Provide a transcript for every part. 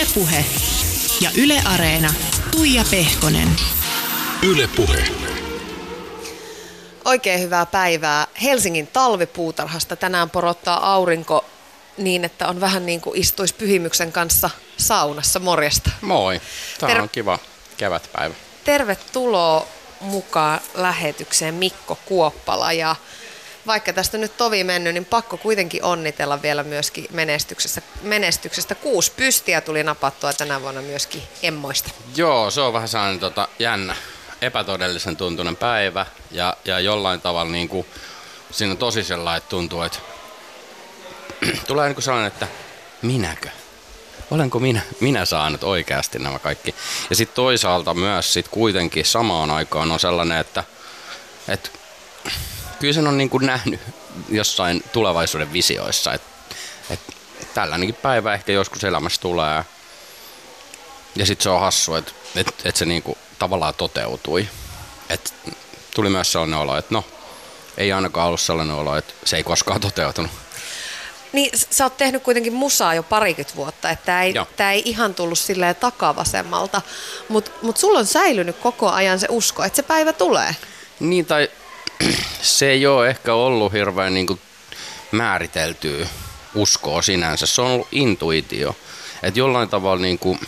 Ylepuhe ja Yle Areena. Tuija Pehkonen. Ylepuhe. Oikein hyvää päivää. Helsingin talvipuutarhasta tänään porottaa aurinko niin, että on vähän niin kuin istuisi pyhimyksen kanssa saunassa. Morjesta. Moi. Tämä Ter- on kiva kevätpäivä. Tervetuloa mukaan lähetykseen Mikko Kuoppala ja vaikka tästä nyt tovi mennyt, niin pakko kuitenkin onnitella vielä myöskin menestyksestä. menestyksestä. Kuusi pystiä tuli napattua tänä vuonna myöskin emmoista. Joo, se on vähän sellainen tota, jännä, epätodellisen tuntunen päivä ja, ja jollain tavalla niin kuin, siinä on tosi sellainen, että tuntuu, että tulee niin kuin sellainen, että minäkö? Olenko minä, minä saanut oikeasti nämä kaikki? Ja sitten toisaalta myös sit kuitenkin samaan aikaan on sellainen, että, että kyllä sen on niin kuin nähnyt jossain tulevaisuuden visioissa, että, että tällainenkin päivä ehkä joskus elämässä tulee. Ja sitten se on hassu, että, että, että se niin kuin tavallaan toteutui. Et tuli myös sellainen olo, että no, ei ainakaan ollut sellainen olo, että se ei koskaan toteutunut. Niin sä oot tehnyt kuitenkin musaa jo parikymmentä vuotta, että tämä ei, tää ei ihan tullut silleen takavasemmalta, mutta mut sulla on säilynyt koko ajan se usko, että se päivä tulee. Niin, tai se ei ole ehkä ollut hirveän niin kuin määriteltyä uskoa sinänsä. Se on ollut intuitio. Että jollain tavalla niin kuin,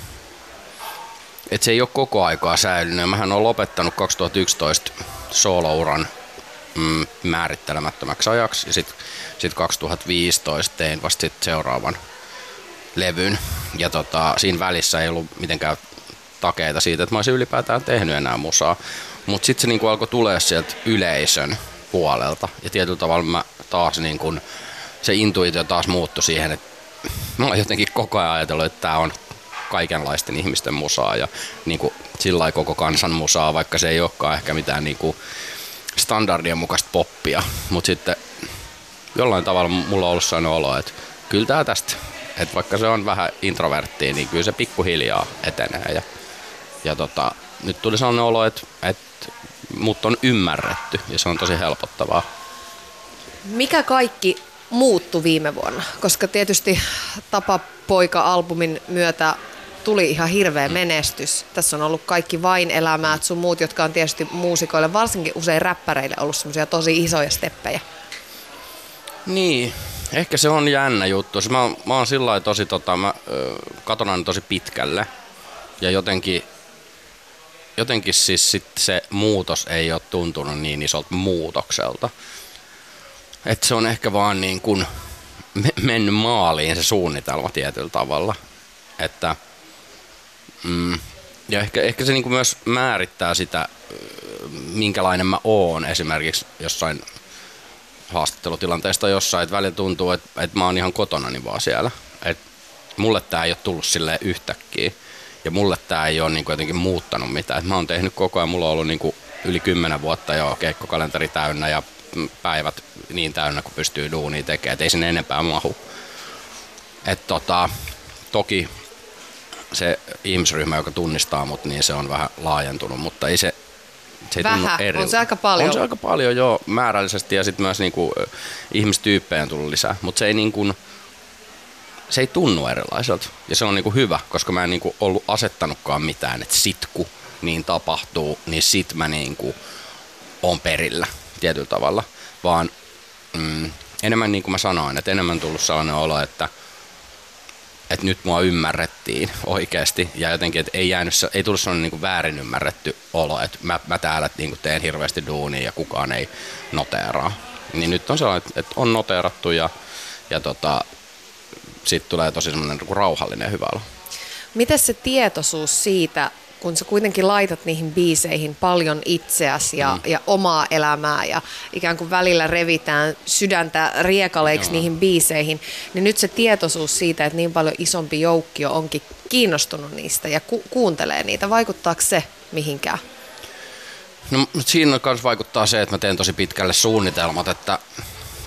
että se ei ole koko aikaa säilynyt. Mähän olen lopettanut 2011 soolouran mm, määrittelemättömäksi ajaksi. Ja sitten sit 2015 tein vasta sit seuraavan levyn. Ja tota, siinä välissä ei ollut mitenkään takeita siitä, että mä olisin ylipäätään tehnyt enää musaa. Mutta sitten se niinku alkoi tulee sieltä yleisön puolelta. Ja tietyllä tavalla mä taas niinku, se intuitio taas muuttui siihen, että mä oon jotenkin koko ajan ajatellut, että tämä on kaikenlaisten ihmisten musaa ja niinku, sillä koko kansan musaa, vaikka se ei olekaan ehkä mitään niinku, standardien mukaista poppia. Mutta sitten jollain tavalla mulla on ollut sellainen olo, että kyllä tää tästä, että vaikka se on vähän introverttia, niin kyllä se pikkuhiljaa etenee. Ja, ja tota, nyt tuli sellainen olo, että, että mut on ymmärretty ja se on tosi helpottavaa. Mikä kaikki muuttui viime vuonna? Koska tietysti Tapa-poika-albumin myötä tuli ihan hirveä menestys. Tässä on ollut kaikki vain elämää, sun muut, jotka on tietysti muusikoille, varsinkin usein räppäreille ollut semmoisia tosi isoja steppejä. Niin, ehkä se on jännä juttu. Mä, mä oon sillä tosi, tota, mä ö, katon aina tosi pitkälle. Ja jotenkin, jotenkin siis sit se muutos ei ole tuntunut niin isolta muutokselta. Et se on ehkä vaan niin kuin me- mennyt maaliin se suunnitelma tietyllä tavalla. Että, mm, ja ehkä, ehkä se niin kuin myös määrittää sitä, ö, minkälainen mä oon esimerkiksi jossain haastattelutilanteesta jossain, että välillä tuntuu, että, että mä oon ihan kotonani vaan siellä. Et mulle tää ei ole tullut silleen yhtäkkiä. Ja mulle tää ei ole niin jotenkin muuttanut mitään. Et mä oon tehnyt koko ajan, mulla on ollut niin kuin yli kymmenen vuotta jo keikkokalenteri täynnä ja päivät niin täynnä, kun pystyy duunia tekemään. Et ei sinne enempää mahu. Et tota, toki se ihmisryhmä, joka tunnistaa mut, niin se on vähän laajentunut, mutta ei se, se ei tunnu Vähän. eri- On se aika paljon. On se aika paljon jo määrällisesti ja sitten myös niinku, ihmistyyppejä on tullut lisää, mutta se ei niinku, se ei tunnu erilaiselta. Ja se on niinku hyvä, koska mä en niinku ollut asettanutkaan mitään, että sit kun niin tapahtuu, niin sit mä niinku on perillä tietyllä tavalla, vaan mm, enemmän niin kuin mä sanoin, että enemmän tullut sellainen olo, että että nyt mua ymmärrettiin oikeasti ja jotenkin, että ei, jäänyt, ei tullut sellainen niin kuin väärin ymmärretty olo, että mä, mä täällä niin kuin teen hirveästi duunia ja kukaan ei noteeraa. Niin nyt on sellainen, että on noteerattu ja, ja tota, siitä tulee tosi semmoinen niin kuin rauhallinen hyvä olo. Miten se tietoisuus siitä, kun sä kuitenkin laitat niihin biiseihin paljon itseäsi ja, mm. ja omaa elämää ja ikään kuin välillä revitään sydäntä riekaleiksi Joo. niihin biiseihin, niin nyt se tietoisuus siitä, että niin paljon isompi joukkio onkin kiinnostunut niistä ja ku- kuuntelee niitä, vaikuttaako se mihinkään? No siinä myös vaikuttaa se, että mä teen tosi pitkälle suunnitelmat, että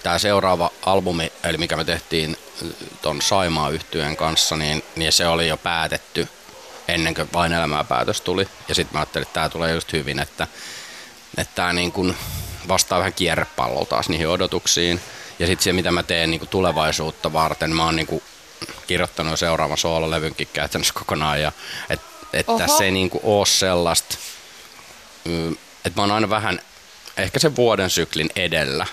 tämä seuraava albumi, eli mikä me tehtiin ton Saimaa yhtyeen kanssa, niin, niin se oli jo päätetty ennen kuin vain elämää päätös tuli. Ja sitten mä ajattelin, että tämä tulee just hyvin, että että tämä niin kun vastaa vähän kierrepallolla taas niihin odotuksiin. Ja sitten se, mitä mä teen niin kuin tulevaisuutta varten, mä oon niin kirjoittanut seuraavan soololevynkin käytännössä kokonaan. Ja, et, et Oho. tässä ei niinku ole sellaista, mm, että mä oon aina vähän ehkä sen vuoden syklin edellä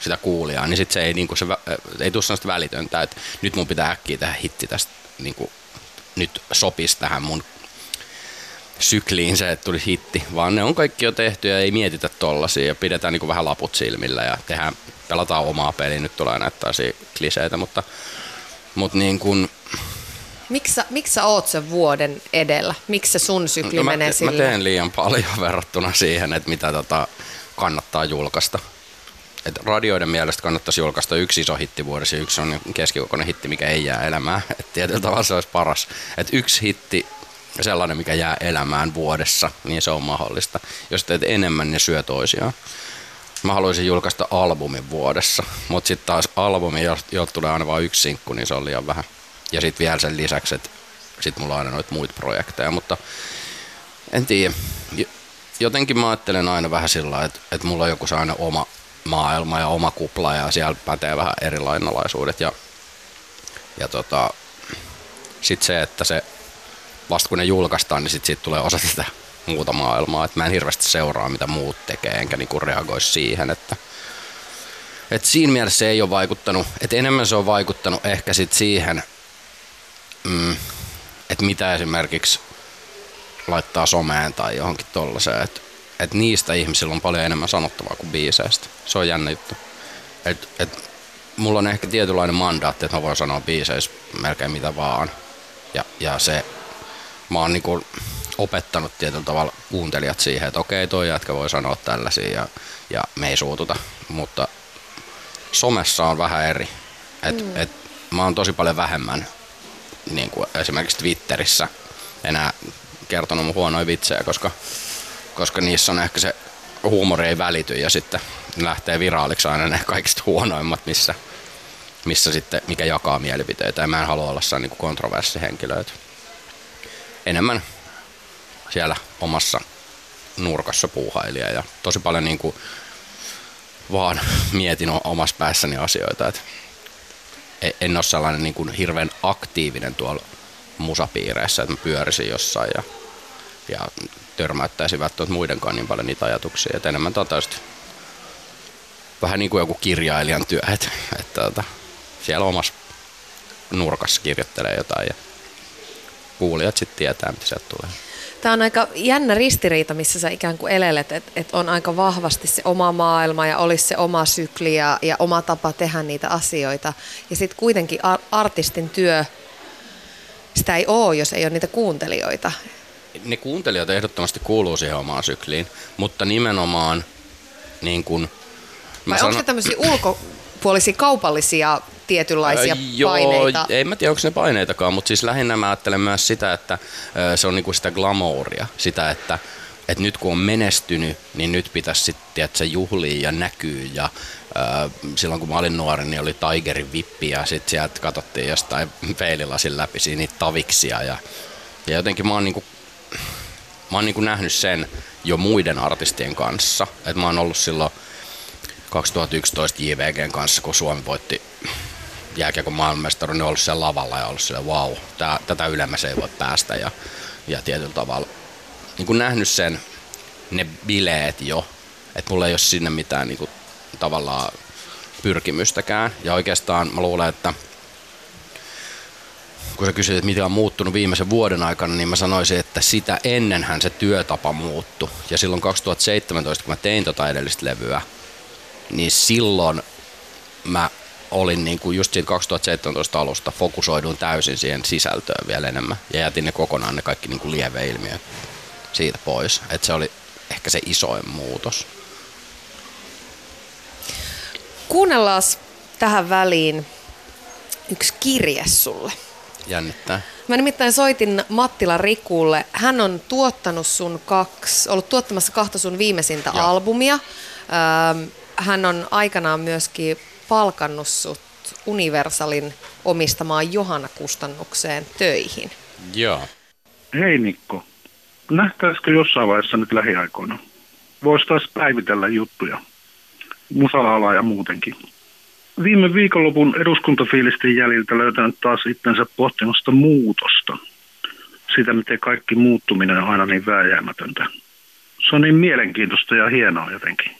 sitä kuulijaa, niin sit se ei, niinku se, ei tule sellaista välitöntä, että nyt mun pitää äkkiä tehdä hitti tästä, niinku, nyt sopisi tähän mun sykliin se, että tulisi hitti, vaan ne on kaikki jo tehty ja ei mietitä tollasia ja pidetään niinku vähän laput silmillä ja tehdään, pelataan omaa peliä, nyt tulee näyttää kliseitä, mutta, mutta niin kuin, Miksi sä, miksi sä oot sen vuoden edellä? Miksi se sun sykli no mä, menee te, sillä? mä teen liian paljon verrattuna siihen, että mitä tota kannattaa julkaista. Et radioiden mielestä kannattaisi julkaista yksi iso hitti vuodessa ja yksi on keskikokoinen hitti, mikä ei jää elämään. Et tietyllä tavalla se olisi paras. Et yksi hitti, sellainen, mikä jää elämään vuodessa, niin se on mahdollista. Jos teet enemmän, niin syö toisiaan. Mä haluaisin julkaista albumin vuodessa, mutta sitten taas albumi, jolta tulee aina vain yksi sinkku, niin se on liian vähän. Ja sitten vielä sen lisäksi, että sitten mulla on aina noita muita projekteja, mutta en tiedä. Jotenkin mä ajattelen aina vähän sillä että, että mulla on joku aina oma maailma ja oma kupla ja siellä pätee vähän eri lainalaisuudet. Ja, ja tota, sitten se, että se vasta kun ne julkaistaan, niin sitten siitä tulee osa sitä muuta maailmaa. Et mä en hirveästi seuraa, mitä muut tekee, enkä niinku reagoi siihen. Että, et siinä mielessä se ei ole vaikuttanut. Et enemmän se on vaikuttanut ehkä sit siihen, mm, että mitä esimerkiksi laittaa someen tai johonkin tollaiseen. Että et niistä ihmisillä on paljon enemmän sanottavaa kuin biiseistä. Se on jännä juttu. Et, et, mulla on ehkä tietynlainen mandaatti, että mä voin sanoa biiseissä melkein mitä vaan. Ja, ja se, mä oon niinku opettanut tietyllä tavalla kuuntelijat siihen, että okei, toi jätkä voi sanoa tällaisia ja, ja me ei suututa. Mutta somessa on vähän eri. Et, mm. et, mä oon tosi paljon vähemmän niin kuin esimerkiksi Twitterissä enää kertonut mun huonoja vitsejä, koska, koska niissä on ehkä se huumori ei välity ja sitten lähtee viraaliksi aina ne kaikista huonoimmat, missä, missä sitten, mikä jakaa mielipiteitä. Ja mä en halua olla niin kontroversihenkilö. Enemmän siellä omassa nurkassa puuhailija ja tosi paljon niin kuin vaan mietin omassa päässäni asioita. Et en ole sellainen niin kuin hirveän aktiivinen tuolla musapiireissä, että mä pyörisin jossain ja, ja törmäyttäisin välttämättä muidenkaan niin paljon niitä ajatuksia. Et enemmän tota vähän niin kuin joku kirjailijan työ, että, että, että siellä omassa nurkassa kirjoittelee jotain ja kuulijat sitten tietää, mitä sieltä tulee. Tämä on aika jännä ristiriita, missä sä ikään kuin elelet, että et on aika vahvasti se oma maailma ja olisi se oma sykli ja, ja oma tapa tehdä niitä asioita. Ja sitten kuitenkin artistin työ, sitä ei ole, jos ei ole niitä kuuntelijoita. Ne kuuntelijat ehdottomasti kuuluu siihen omaan sykliin, mutta nimenomaan niin kuin... Vai sanon... onko se tämmöisiä ulkopuolisia kaupallisia tietynlaisia äh, joo, paineita. Ei mä tiedä, onko ne paineitakaan, mutta siis lähinnä mä ajattelen myös sitä, että se on niinku sitä glamouria, sitä, että et nyt kun on menestynyt, niin nyt pitäisi sitten, että se juhlii ja näkyy ja silloin kun mä olin nuori, niin oli Tigerin vippi ja sitten sieltä katsottiin jostain peililasin läpi niitä taviksia ja, ja jotenkin mä oon niinku, mä oon niinku nähnyt sen jo muiden artistien kanssa, että mä oon ollut silloin 2011 JVGn kanssa, kun Suomi voitti jääkiekon maailmanmestaruuden niin ollut siellä lavalla ja ollut sille wow, tää, tätä ylemmäs ei voi päästä. Ja, ja tietyllä tavalla niin kuin nähnyt sen, ne bileet jo, että mulla ei ole sinne mitään niin kuin, tavallaan pyrkimystäkään. Ja oikeastaan mä luulen, että kun sä kysyt, että mitä on muuttunut viimeisen vuoden aikana, niin mä sanoisin, että sitä ennenhän se työtapa muuttui. Ja silloin 2017, kun mä tein tota edellistä levyä, niin silloin mä olin niin kuin just siitä 2017 alusta fokusoidun täysin siihen sisältöön vielä enemmän ja jätin ne kokonaan ne kaikki niin kuin lieveilmiöt siitä pois. että se oli ehkä se isoin muutos. Kuunnellaan tähän väliin yksi kirje sulle. Jännittää. Mä nimittäin soitin Mattila Rikulle. Hän on tuottanut sun kaksi, ollut tuottamassa kahta sun viimeisintä Joo. albumia. Hän on aikanaan myöskin palkannut sut Universalin omistamaan Johanna-kustannukseen töihin. Joo. Hei Mikko, nähtäisikö jossain vaiheessa nyt lähiaikoina? Voisi taas päivitellä juttuja, musala ja muutenkin. Viime viikonlopun eduskuntafiilisten jäljiltä löytänyt taas itsensä pohtimasta muutosta. Sitä, miten kaikki muuttuminen on aina niin vääjäämätöntä. Se on niin mielenkiintoista ja hienoa jotenkin.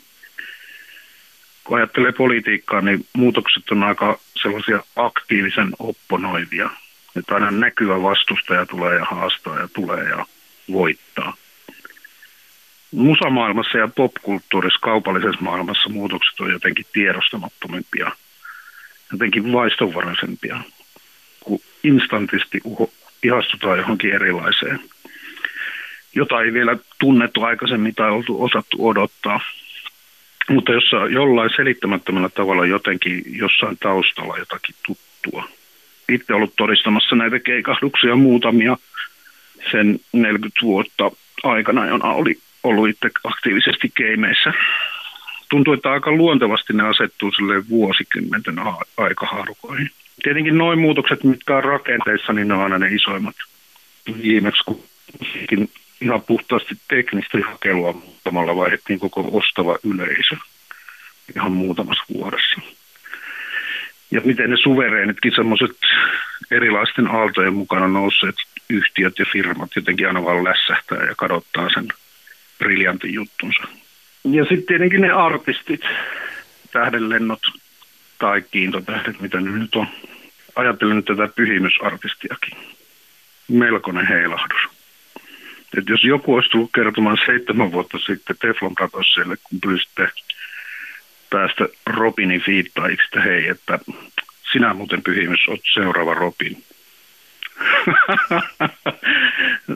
Kun ajattelee politiikkaa, niin muutokset on aika sellaisia aktiivisen opponoivia. Että aina näkyvä vastustaja tulee ja haastaa ja tulee ja voittaa. Musamaailmassa ja popkulttuurissa, kaupallisessa maailmassa muutokset on jotenkin tiedostamattomimpia, jotenkin vaistonvaraisempia, kun instantisti uho, ihastutaan johonkin erilaiseen, jota ei vielä tunnettu aikaisemmin tai oltu osattu odottaa. Mutta jossa jollain selittämättömällä tavalla jotenkin jossain taustalla jotakin tuttua. Itse ollut todistamassa näitä keikahduksia muutamia sen 40 vuotta aikana, jona oli ollut itse aktiivisesti keimeissä. Tuntuu, että aika luontevasti ne asettuu sille vuosikymmenten aikahaarukoihin. Tietenkin noin muutokset, mitkä on rakenteissa, niin ne on aina ne isoimmat. Viimeksi kun ihan puhtaasti teknistä hakelua muutamalla vaihdettiin koko ostava yleisö ihan muutamassa vuodessa. Ja miten ne suvereenitkin semmoiset erilaisten aaltojen mukana nousseet yhtiöt ja firmat jotenkin aina vaan lässähtää ja kadottaa sen briljantin juttunsa. Ja sitten tietenkin ne artistit, tähdenlennot tai kiintotähdet, mitä ne nyt on. Ajattelen tätä pyhimysartistiakin. Melkoinen heilahdus. Et jos joku olisi tullut kertomaan seitsemän vuotta sitten Teflon Bratossille, kun pyysitte päästä Robinin fiittajiksi, että hei, että sinä muuten pyhimys olet seuraava Robin.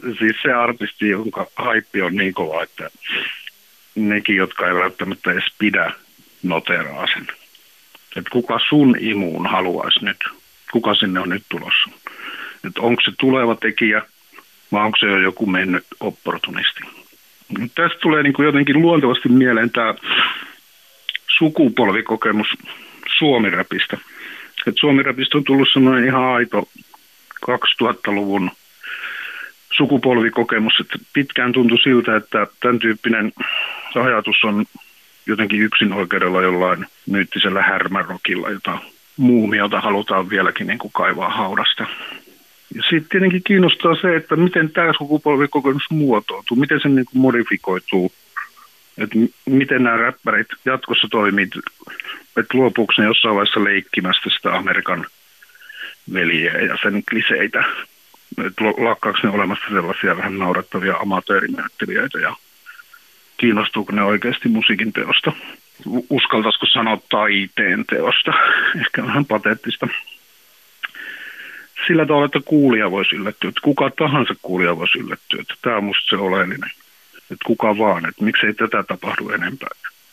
siis se artisti, jonka haippi on niin kova, että nekin, jotka ei välttämättä edes pidä, noteraa sen. Että kuka sun imuun haluaisi nyt? Kuka sinne on nyt tulossa? Että onko se tuleva tekijä vai onko se jo joku mennyt opportunisti? Tästä tulee niin jotenkin luontevasti mieleen tämä sukupolvikokemus suomiräpistä. Että suomiräpistä on tullut ihan aito 2000-luvun sukupolvikokemus, että pitkään tuntui siltä, että tämän tyyppinen ajatus on jotenkin yksin oikeudella jollain myyttisellä härmärokilla, jota muumiota halutaan vieläkin niin kuin kaivaa haudasta. Ja sitten tietenkin kiinnostaa se, että miten tämä sukupolvikokemus muotoutuu, miten se niin kuin modifikoituu, että miten nämä räppärit jatkossa toimii, että luopuuko ne jossain vaiheessa leikkimästä sitä Amerikan veljeä ja sen kliseitä lakkaako ne olemassa sellaisia vähän naurettavia amatöörinäyttelijöitä ja kiinnostuuko ne oikeasti musiikin teosta. Uskaltaisiko sanoa taiteen teosta, ehkä vähän pateettista. Sillä tavalla, että kuulija voisi yllättyä, että kuka tahansa kuulija voisi yllättyä, että tämä on musta se oleellinen. Että kuka vaan, että miksei tätä tapahdu enempää,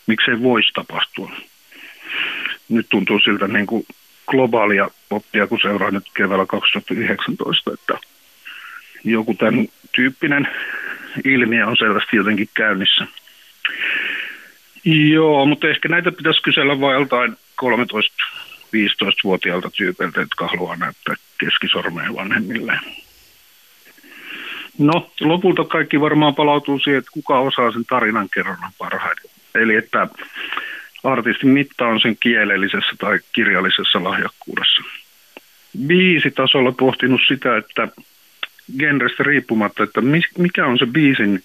miksei voisi tapahtua. Nyt tuntuu siltä niin kuin globaalia oppia, kun seuraa nyt keväällä 2019, että joku tämän tyyppinen ilmiö on selvästi jotenkin käynnissä. Joo, mutta ehkä näitä pitäisi kysellä vain joltain 13-15-vuotiaalta tyypeiltä, jotka haluaa näyttää keskisormeen vanhemmilleen. No, lopulta kaikki varmaan palautuu siihen, että kuka osaa sen tarinan kerronnan parhaiten. Eli että artistin mitta on sen kielellisessä tai kirjallisessa lahjakkuudessa. tasolla pohtinut sitä, että genrestä riippumatta, että mikä on se biisin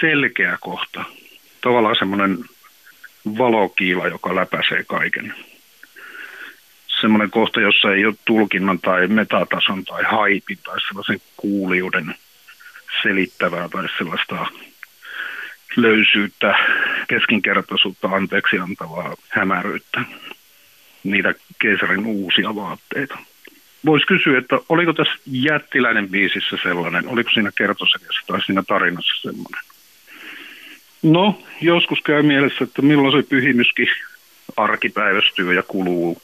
selkeä kohta. Tavallaan semmoinen valokiila, joka läpäisee kaiken. Semmoinen kohta, jossa ei ole tulkinnan tai metatason tai haipin tai sellaisen kuuliuden selittävää tai sellaista löysyyttä, keskinkertaisuutta, anteeksi antavaa hämäryyttä. Niitä keisarin uusia vaatteita voisi kysyä, että oliko tässä jättiläinen biisissä sellainen, oliko siinä kertosäkeessä tai siinä tarinassa sellainen. No, joskus käy mielessä, että milloin se pyhimyskin arkipäivästyy ja kuluu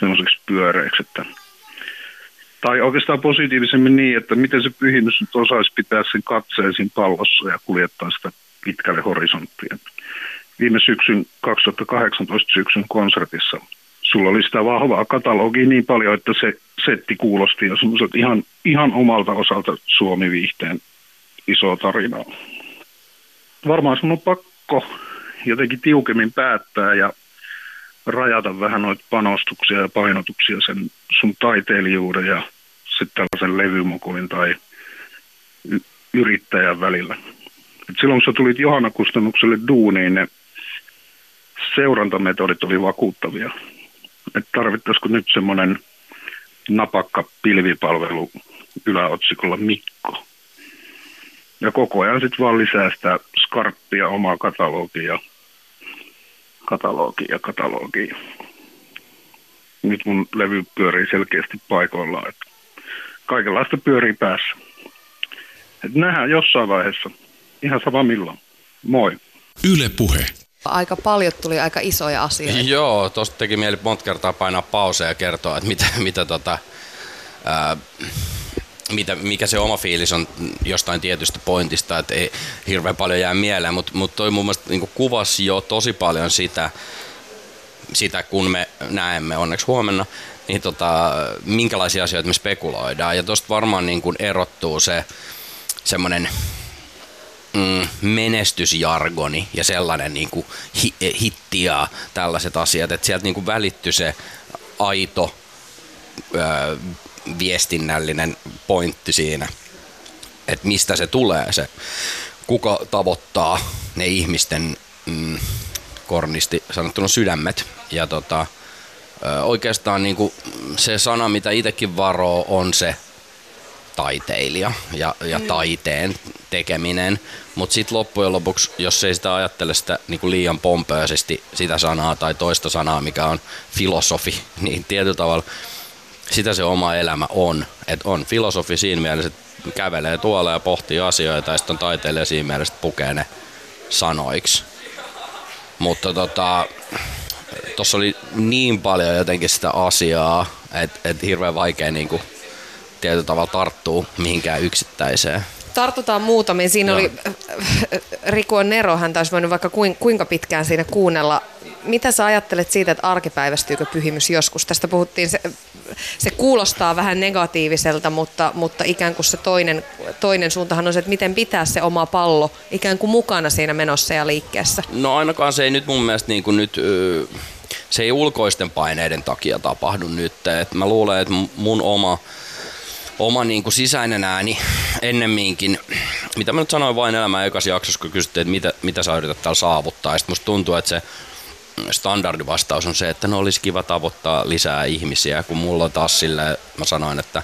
semmoiseksi pyöreäksi, että tai oikeastaan positiivisemmin niin, että miten se pyhimys nyt osaisi pitää sen katseen siinä pallossa ja kuljettaa sitä pitkälle horisonttiin. Viime syksyn 2018 syksyn konsertissa sulla oli sitä vahvaa katalogia niin paljon, että se setti kuulosti jo semmoiset ihan, ihan omalta osalta Suomi-viihteen iso tarinaa. Varmaan sun on pakko jotenkin tiukemmin päättää ja rajata vähän noita panostuksia ja painotuksia sen sun taiteilijuuden ja sitten tällaisen levymokuin tai y- yrittäjän välillä. Et silloin kun sä tulit Johanna Kustannukselle duuniin, ne seurantametodit oli vakuuttavia. Et tarvittaisiko nyt semmoinen napakka pilvipalvelu yläotsikolla Mikko. Ja koko ajan sitten vaan lisää sitä skarppia omaa katalogia, katalogia, katalogia. Nyt mun levy pyörii selkeästi paikoillaan, että kaikenlaista pyörii päässä. Et nähdään jossain vaiheessa. Ihan sama milloin. Moi. Yle Puhe. Aika paljon tuli aika isoja asioita. Joo, tosta teki mieli monta kertaa painaa pauseja ja kertoa, että mitä, mitä tota, ää, mitä, mikä se oma fiilis on jostain tietystä pointista, että ei hirveän paljon jää mieleen, mutta mut toi mun mielestä niin kuvasi jo tosi paljon sitä, sitä, kun me näemme onneksi huomenna, niin tota, minkälaisia asioita me spekuloidaan. Ja tosta varmaan niin erottuu se semmoinen mm, menestysjargoni ja sellainen niin kuin hi, hitti ja tällaiset asiat, että sieltä niin kuin välittyi se aito ö, viestinnällinen pointti siinä, että mistä se tulee se, kuka tavoittaa ne ihmisten mm, kornisti sanottuna sydämet. Ja tota, ö, oikeastaan niin kuin se sana, mitä itsekin varoo, on se taiteilija ja, ja mm. taiteen tekeminen. Mutta sitten loppujen lopuksi, jos ei sitä ajattele sitä niin kuin liian pompöisesti sitä sanaa tai toista sanaa, mikä on filosofi, niin tietyllä tavalla sitä se oma elämä on. Että on filosofi siinä mielessä, että kävelee tuolla ja pohtii asioita ja sitten on taiteilija siinä mielessä, että pukee ne sanoiksi. Mutta tota, tuossa oli niin paljon jotenkin sitä asiaa, että et hirveän vaikea niinku tietyllä tavalla tarttuu mihinkään yksittäiseen. Tartutaan muutamiin. Siinä Joo. oli Riku on Nero, hän taisi voinut vaikka kuin- kuinka pitkään siinä kuunnella. Mitä sä ajattelet siitä, että arkipäiväistyykö pyhimys joskus? Tästä puhuttiin, se, se kuulostaa vähän negatiiviselta, mutta, mutta ikään kuin se toinen, toinen suuntahan on se, että miten pitää se oma pallo ikään kuin mukana siinä menossa ja liikkeessä. No ainakaan se ei nyt mun mielestä niin kuin nyt, se ei ulkoisten paineiden takia tapahdu nyt. Et mä luulen, että mun oma, oma niin kuin sisäinen ääni ennemminkin, mitä mä nyt sanoin vain elämän ekassa jaksossa, kun kysyttiin, että mitä, mitä sä yrität täällä saavuttaa. Ja sit musta tuntuu, että se standardivastaus on se, että no olisi kiva tavoittaa lisää ihmisiä, kun mulla on taas silleen, mä sanoin, että,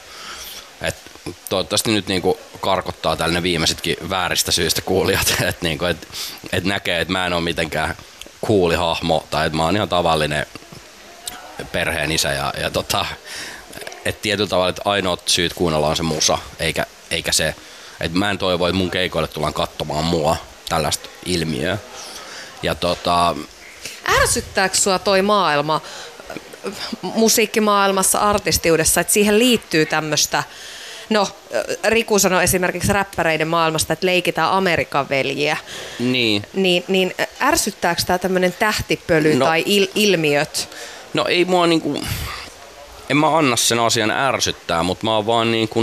että toivottavasti nyt niinku karkottaa tälle ne viimeisetkin vääristä syistä kuulijat, että niinku, et, et näkee, että mä en ole mitenkään kuuli hahmo tai että mä oon ihan tavallinen perheen isä ja, ja tota, että tietyllä tavalla, että ainoat syyt kuunnella on se musa, eikä, eikä se, että mä en toivo, että mun keikoille tullaan katsomaan mua tällaista ilmiöä. Ja tota, Ärsyttääkö sua toi maailma musiikkimaailmassa, artistiudessa, että siihen liittyy tämmöistä, no Riku sanoi esimerkiksi räppäreiden maailmasta, että leikitään Amerikan veljiä, niin, niin, niin ärsyttääkö tämä tämmöinen tähtipöly No. tai il- ilmiöt? No ei mua niinku, en mä anna sen asian ärsyttää, mutta mä oon vaan niinku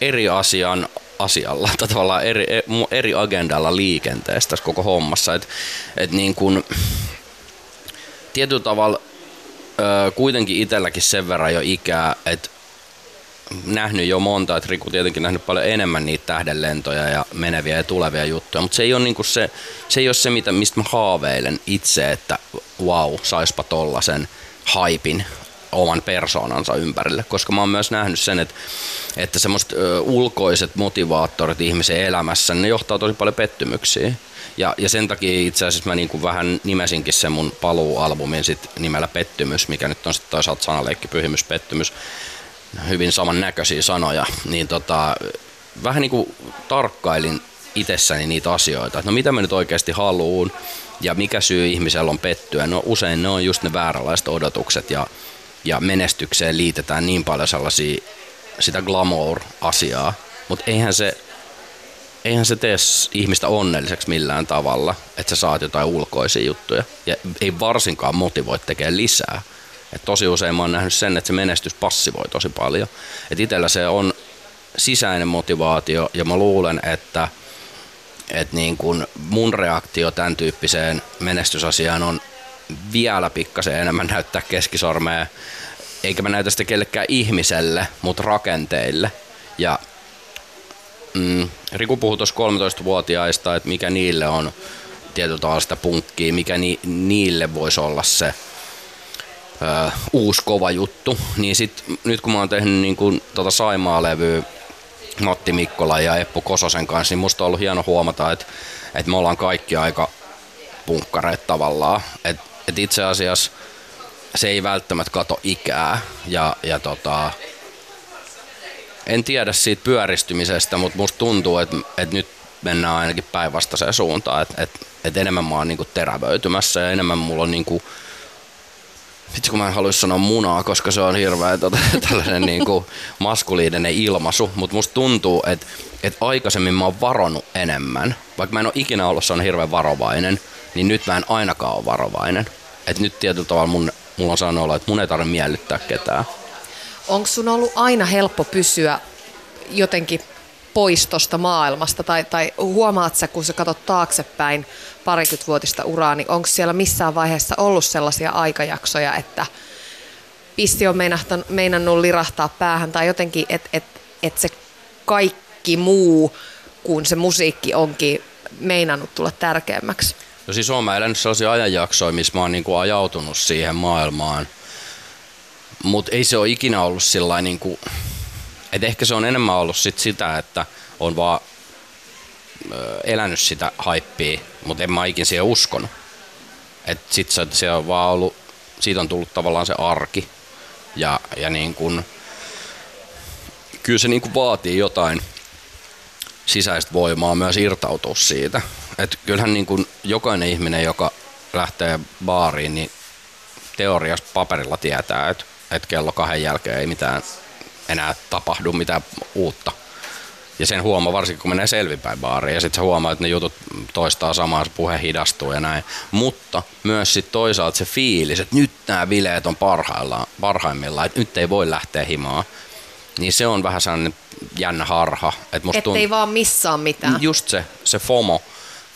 eri asian asialla, tai tavallaan eri, e- eri agendalla liikenteessä tässä koko hommassa. Et, et niin kuin, tietyllä tavalla ö, kuitenkin itselläkin sen verran jo ikää, että nähnyt jo monta, että Riku tietenkin nähnyt paljon enemmän niitä tähdenlentoja ja meneviä ja tulevia juttuja, mutta se ei ole, niinku se, se, ei ole se mitä, mistä mä haaveilen itse, että wow, saispa tollasen haipin oman persoonansa ympärille, koska mä oon myös nähnyt sen, että, että semmoiset ulkoiset motivaattorit ihmisen elämässä, ne johtaa tosi paljon pettymyksiin. Ja, ja sen takia itse asiassa mä niin vähän nimesinkin sen mun paluualbumin sit nimellä Pettymys, mikä nyt on sitten toisaalta sanaleikki Pyhimys Pettymys, hyvin samannäköisiä sanoja, niin tota, vähän niin kuin tarkkailin itsessäni niitä asioita, että no mitä mä nyt oikeasti haluun ja mikä syy ihmisellä on pettyä. No usein ne on just ne vääränlaiset odotukset ja, ja menestykseen liitetään niin paljon sellaisia sitä glamour-asiaa, mutta eihän se, eihän se tee ihmistä onnelliseksi millään tavalla, että sä saat jotain ulkoisia juttuja ja ei varsinkaan motivoi tekemään lisää. Et tosi usein mä oon nähnyt sen, että se menestys passivoi tosi paljon. Et itellä se on sisäinen motivaatio ja mä luulen, että et niin kun mun reaktio tämän tyyppiseen menestysasiaan on vielä pikkasen enemmän näyttää keskisormea, eikä mä näytä sitä kellekään ihmiselle, mutta rakenteille. Ja mm, Riku puhui tuossa 13-vuotiaista, että mikä niille on tietyllä tavalla sitä punkkia, mikä ni, niille voisi olla se ö, uusi kova juttu. Niin sit, nyt kun mä oon tehnyt niin kun, tota Saimaa-levyä Matti Mikkola ja Eppu Kososen kanssa, niin musta on ollut hieno huomata, että, että me ollaan kaikki aika punkkareet tavallaan. Et, et itse asiassa se ei välttämättä kato ikää ja, ja tota, en tiedä siitä pyöristymisestä, mutta musta tuntuu, että, että nyt mennään ainakin päinvastaiseen suuntaan, että, että, että enemmän mä oon niinku terävöitymässä ja enemmän mulla on niinku, vitsi kun mä en haluaisi sanoa munaa, koska se on hirveä tota, tällainen niinku maskuliininen ilmaisu, mutta musta tuntuu, että, että aikaisemmin mä oon varonut enemmän, vaikka mä en ole ikinä ollut sellainen hirveän varovainen, niin nyt mä en ainakaan ole varovainen. Et nyt tietyllä tavalla mun, mulla on saanut olla, että mun ei tarvitse miellyttää ketään. Onko sun ollut aina helppo pysyä jotenkin pois tuosta maailmasta? Tai, tai huomaat sä, kun sä katsot taaksepäin parikymmentävuotista uraa, niin onko siellä missään vaiheessa ollut sellaisia aikajaksoja, että pisti on meinannut lirahtaa päähän tai jotenkin, että et, et se kaikki muu kuin se musiikki onkin meinannut tulla tärkeämmäksi? No siis oon mä elänyt sellaisia ajanjaksoja, missä mä oon niinku ajautunut siihen maailmaan. Mutta ei se ole ikinä ollut sillä niinku, että ehkä se on enemmän ollut sit sitä, että on vaan elänyt sitä haippia, mutta en mä ikin siihen uskonut. Et sit se, se on vaan ollut, siitä on tullut tavallaan se arki. Ja, ja niin kun, kyllä se niin kun vaatii jotain sisäistä voimaa myös irtautua siitä. Et kyllähän niin kuin jokainen ihminen, joka lähtee baariin, niin teoriassa paperilla tietää, että, että kello kahden jälkeen ei mitään enää tapahdu mitään uutta. Ja sen huomaa varsinkin, kun menee selvipäin baariin ja sitten huomaa, että ne jutut toistaa samaa, se puhe hidastuu ja näin. Mutta myös sitten toisaalta se fiilis, että nyt nämä bileet on parhaillaan, parhaimmillaan, että nyt ei voi lähteä himaan. Niin se on vähän sellainen jännä harha. Että Ettei tunt... vaan missaa mitään. Just se, se FOMO,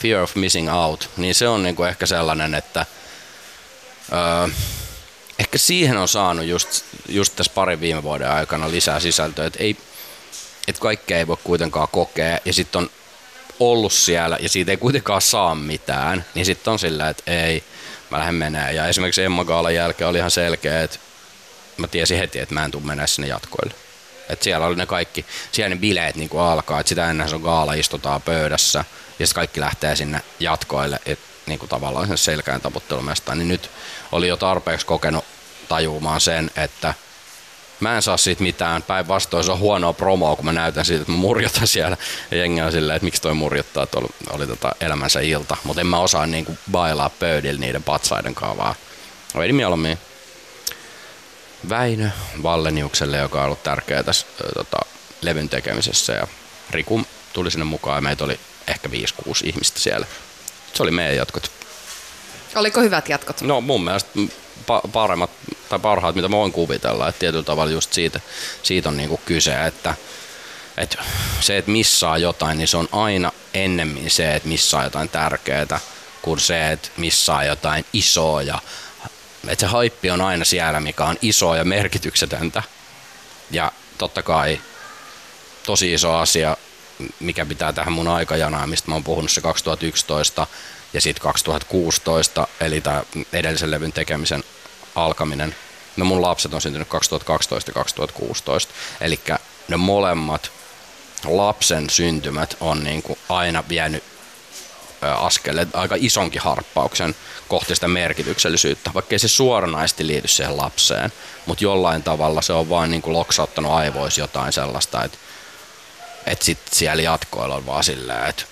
fear of missing out, niin se on niinku ehkä sellainen, että öö, ehkä siihen on saanut just, just tässä parin viime vuoden aikana lisää sisältöä, että ei, et kaikkea ei voi kuitenkaan kokea ja sitten on ollut siellä ja siitä ei kuitenkaan saa mitään, niin sitten on sillä, että ei, mä lähden menee. Ja esimerkiksi Emma Gaalan jälkeen oli ihan selkeä, että mä tiesin heti, että mä en tule mennä sinne jatkoille. Et siellä oli ne kaikki, siellä ne bileet niin alkaa, että sitä ennen se on gaala, istutaan pöydässä ja sitten kaikki lähtee sinne jatkoille, että niin kuin tavallaan sen selkään taputtelumestaan. Niin nyt oli jo tarpeeksi kokenut tajumaan sen, että mä en saa siitä mitään. Päinvastoin se on huonoa promoa, kun mä näytän siitä, että mä murjotan siellä. Ja jengi on silleen, että miksi toi murjottaa, että oli, oli tota elämänsä ilta. Mutta en mä osaa niin kuin bailaa pöydillä niiden patsaiden kaavaa. Eli mieluummin Väinö Valleniukselle, joka on ollut tärkeä tässä tota, levyn tekemisessä. Ja Riku tuli sinne mukaan ja meitä oli ehkä 5-6 ihmistä siellä. Se oli meidän jatkot. Oliko hyvät jatkot? No mun mielestä pa- paremmat tai parhaat, mitä mä voin kuvitella. Että tietyllä tavalla just siitä, siitä on niinku kyse, että, että se, että missaa jotain, niin se on aina ennemmin se, että missaa jotain tärkeää, kuin se, että missaa jotain isoa ja että se haippi on aina siellä, mikä on iso ja merkityksetöntä. Ja totta kai tosi iso asia, mikä pitää tähän mun aikajanaan, mistä mä oon puhunut se 2011 ja sitten 2016, eli tämä edellisen levyn tekemisen alkaminen. No mun lapset on syntynyt 2012 ja 2016, eli ne molemmat lapsen syntymät on niin kuin aina vienyt askel, aika isonkin harppauksen kohti sitä merkityksellisyyttä, vaikkei se suoranaisesti liity siihen lapseen, mutta jollain tavalla se on vain niin kuin loksauttanut aivoisi jotain sellaista, että, että sitten siellä jatkoilla on vaan silleen, että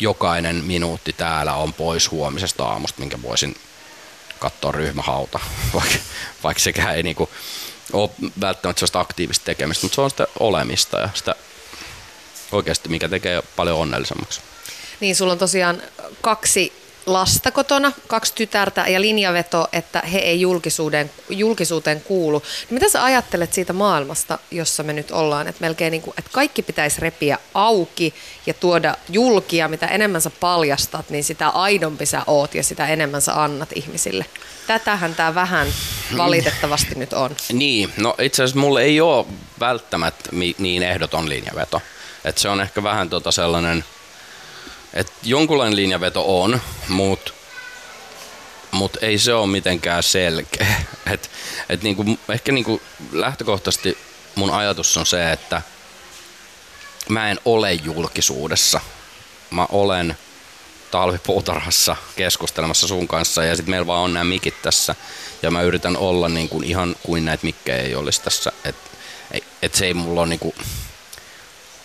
jokainen minuutti täällä on pois huomisesta aamusta, minkä voisin katsoa ryhmähauta, vaikka, vaikka sekään ei niinku ole välttämättä sellaista aktiivista tekemistä, mutta se on sitä olemista ja sitä oikeasti, mikä tekee paljon onnellisemmaksi. Niin, sulla on tosiaan kaksi lasta kotona, kaksi tytärtä ja linjaveto, että he ei julkisuuden, julkisuuteen kuulu. Niin mitä sä ajattelet siitä maailmasta, jossa me nyt ollaan? Että melkein niin kuin, että kaikki pitäisi repiä auki ja tuoda julkia. Mitä enemmän sä paljastat, niin sitä aidompi sä oot ja sitä enemmän sä annat ihmisille. Tätähän tämä vähän valitettavasti nyt on. Niin, no itse asiassa mulle ei ole välttämättä niin ehdoton linjaveto. Et se on ehkä vähän tota sellainen – et jonkunlainen linjaveto on, mutta mut ei se ole mitenkään selkeä. Et, et niinku, ehkä niinku lähtökohtaisesti mun ajatus on se, että mä en ole julkisuudessa. Mä olen talvipuutarhassa keskustelemassa sun kanssa ja sitten meillä vaan on nämä mikit tässä ja mä yritän olla niin kuin ihan kuin näitä mikkejä ei olisi tässä. Et, et se ei mulla ole niin kuin,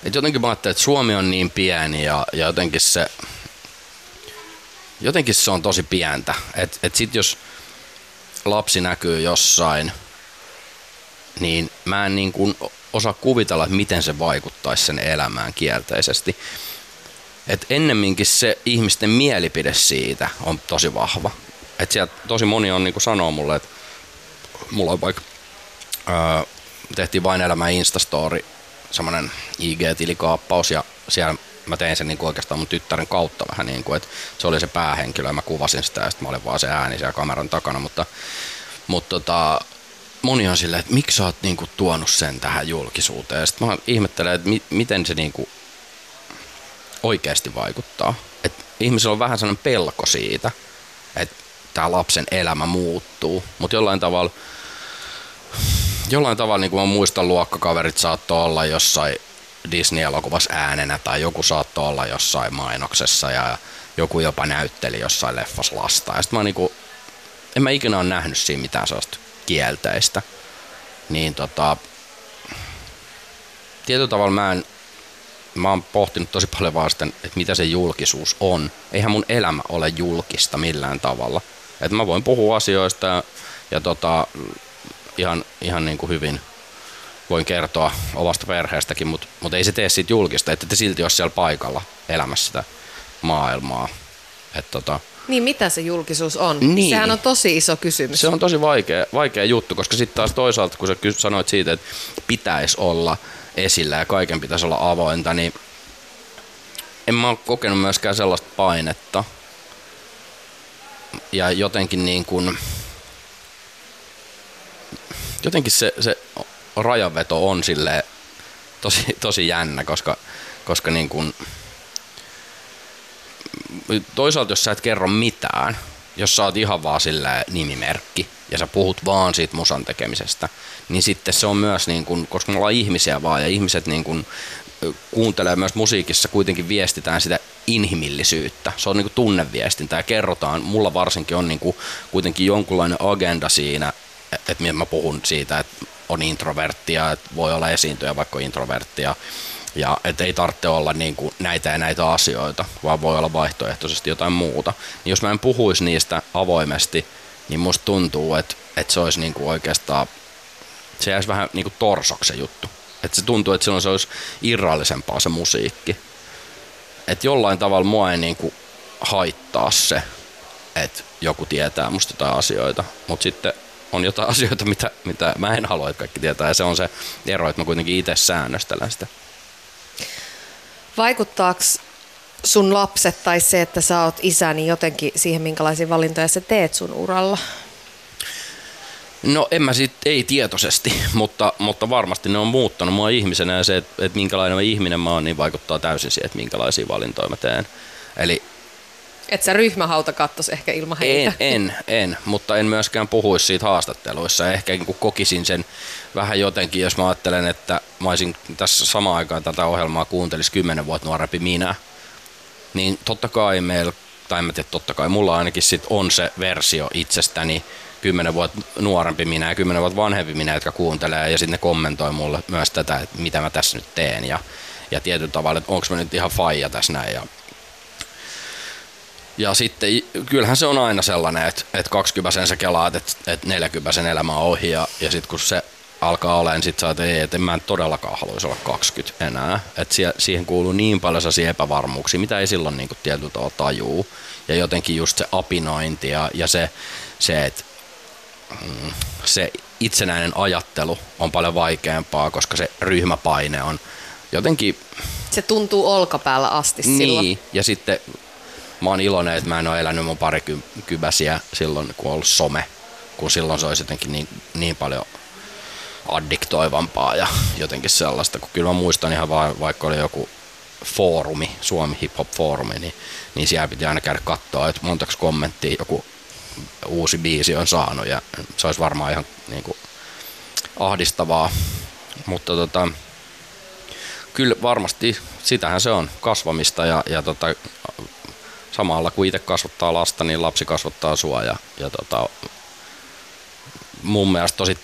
et jotenkin mä ajattelin, että Suomi on niin pieni ja, ja jotenkin se jotenkin se on tosi pientä. Että et sit jos lapsi näkyy jossain, niin mä en niin kuin osaa kuvitella, että miten se vaikuttaisi sen elämään kielteisesti. Et ennemminkin se ihmisten mielipide siitä on tosi vahva. Et sieltä tosi moni on niin kuin sanoo mulle, että mulla on vaikka, ää, tehtiin vain elämä Instastory semmoinen IG-tilikaappaus ja siellä mä tein sen niin kuin oikeastaan mun tyttären kautta vähän niin kuin, että se oli se päähenkilö ja mä kuvasin sitä ja sitten mä olin vaan se ääni siellä kameran takana, mutta, mutta tota, moni on silleen, että miksi sä oot niin kuin tuonut sen tähän julkisuuteen. Sitten mä ihmettelen, että mi- miten se niin kuin oikeasti vaikuttaa. että ihmisellä on vähän sellainen pelko siitä, että tämä lapsen elämä muuttuu, mutta jollain tavalla jollain tavalla, niin kuin mä muistan, luokkakaverit saattoi olla jossain Disney-elokuvassa äänenä tai joku saattoi olla jossain mainoksessa ja joku jopa näytteli jossain leffas lasta. Ja sit mä niinku, en mä ikinä ole nähnyt siinä mitään sellaista kielteistä. Niin tota, tietyllä tavalla mä en, mä oon pohtinut tosi paljon vaan sitten, että mitä se julkisuus on. Eihän mun elämä ole julkista millään tavalla. Että mä voin puhua asioista ja, ja tota, ihan, ihan niin kuin hyvin voin kertoa omasta perheestäkin, mutta, mutta ei se tee siitä julkista, että te silti ole siellä paikalla elämässä sitä maailmaa. Et tota, niin mitä se julkisuus on? Niin. Sehän on tosi iso kysymys. Se on tosi vaikea, vaikea juttu, koska sitten taas toisaalta, kun sä sanoit siitä, että pitäisi olla esillä ja kaiken pitäisi olla avointa, niin en mä ole kokenut myöskään sellaista painetta. Ja jotenkin niin kuin, jotenkin se, se rajanveto on sille tosi, tosi jännä, koska, koska niin kuin, toisaalta jos sä et kerro mitään, jos sä oot ihan vaan sille nimimerkki ja sä puhut vaan siitä musan tekemisestä, niin sitten se on myös niin kuin, koska me ollaan ihmisiä vaan ja ihmiset niin kuin kuuntelee myös musiikissa, kuitenkin viestitään sitä inhimillisyyttä. Se on niin kuin tunneviestintä ja kerrotaan, mulla varsinkin on niin kuin kuitenkin jonkunlainen agenda siinä, että mä puhun siitä, että on introverttia, että voi olla esiintyjä vaikka introverttia, ja että ei tarvitse olla niin kuin näitä ja näitä asioita, vaan voi olla vaihtoehtoisesti jotain muuta. Niin jos mä en puhuisi niistä avoimesti, niin musta tuntuu, että, että se olisi niin kuin oikeastaan, se jäisi vähän niin kuin torsoksen juttu. Että se tuntuu, että silloin se olisi irrallisempaa se musiikki. Että jollain tavalla mua ei niin kuin haittaa se, että joku tietää musta jotain asioita, mutta sitten on jotain asioita, mitä, mitä mä en halua, että kaikki tietää, ja se on se ero, että mä kuitenkin itse säännöstelen sitä. Vaikuttaako sun lapset tai se, että sä oot isä, niin jotenkin siihen, minkälaisia valintoja sä teet sun uralla? No en mä sit, ei tietoisesti, mutta, mutta varmasti ne on muuttanut mua ihmisenä ja se, että, että minkälainen ihminen mä oon, niin vaikuttaa täysin siihen, että minkälaisia valintoja mä teen. Eli et sä ryhmähauta kattos ehkä ilman heitä? En, en, en, mutta en myöskään puhuisi siitä haastatteluissa. Ehkä niin kokisin sen vähän jotenkin, jos mä ajattelen, että mä olisin tässä samaan aikaan tätä ohjelmaa kuuntelisi kymmenen vuotta nuorempi minä, niin totta kai meillä, tai en mä tiedä, totta kai mulla ainakin sit on se versio itsestäni, kymmenen vuotta nuorempi minä ja kymmenen vuotta vanhempi minä, jotka kuuntelee ja sitten ne kommentoi mulle myös tätä, että mitä mä tässä nyt teen. Ja, ja tietyllä tavalla, että onko mä nyt ihan faija tässä näin. Ja ja sitten kyllähän se on aina sellainen, että, että 20 sä kelaat, että, että 40 elämä on ohi ja, ja sitten kun se alkaa olemaan sit sä oot, ei, että en mä en todellakaan haluaisi olla 20 enää. Että siihen kuuluu niin paljon sellaisia epävarmuuksia, mitä ei silloin niin tietyllä tavalla tajuu. Ja jotenkin just se apinointi ja, ja se, se että mm, se itsenäinen ajattelu on paljon vaikeampaa, koska se ryhmäpaine on jotenkin... Se tuntuu olkapäällä asti niin, silloin. ja sitten mä oon iloinen, että mä en ole elänyt mun parikympäsiä silloin, kun on ollut some, kun silloin se olisi jotenkin niin, niin paljon addiktoivampaa ja jotenkin sellaista, kun kyllä mä muistan ihan vaan, vaikka oli joku foorumi, Suomi Hip Hop Foorumi, niin, niin siellä piti aina käydä katsoa, että montako kommenttia joku uusi biisi on saanut ja se olisi varmaan ihan niin kuin, ahdistavaa, mutta tota, kyllä varmasti sitähän se on, kasvamista ja, ja tota, samalla kun itse kasvattaa lasta, niin lapsi kasvattaa sua ja, ja tota, mun mielestä tosi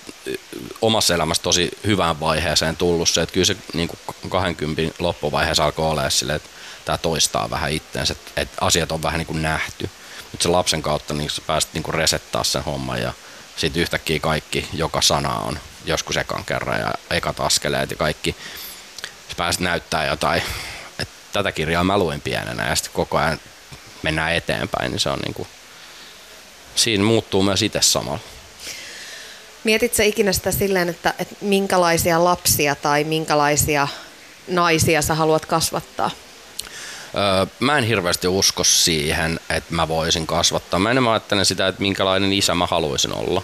omassa elämässä tosi hyvään vaiheeseen tullut se, että kyllä se niin kuin 20 loppuvaiheessa alkoi olla sille, että tämä toistaa vähän itteensä, että, että asiat on vähän niin kuin nähty. Mutta se lapsen kautta niin sä pääsit niin kuin resettaa sen homman ja sitten yhtäkkiä kaikki, joka sana on joskus ekan kerran ja ekat askeleet ja kaikki. Sä pääsit näyttää jotain, että tätä kirjaa mä luin pienenä ja sitten koko ajan mennään eteenpäin, niin se on niin kuin, siinä muuttuu myös itse samalla. Mietit sä ikinä sitä silleen, että, että minkälaisia lapsia tai minkälaisia naisia sä haluat kasvattaa? Öö, mä en hirveästi usko siihen, että mä voisin kasvattaa. Mä enemmän ajattelen sitä, että minkälainen isä mä haluaisin olla.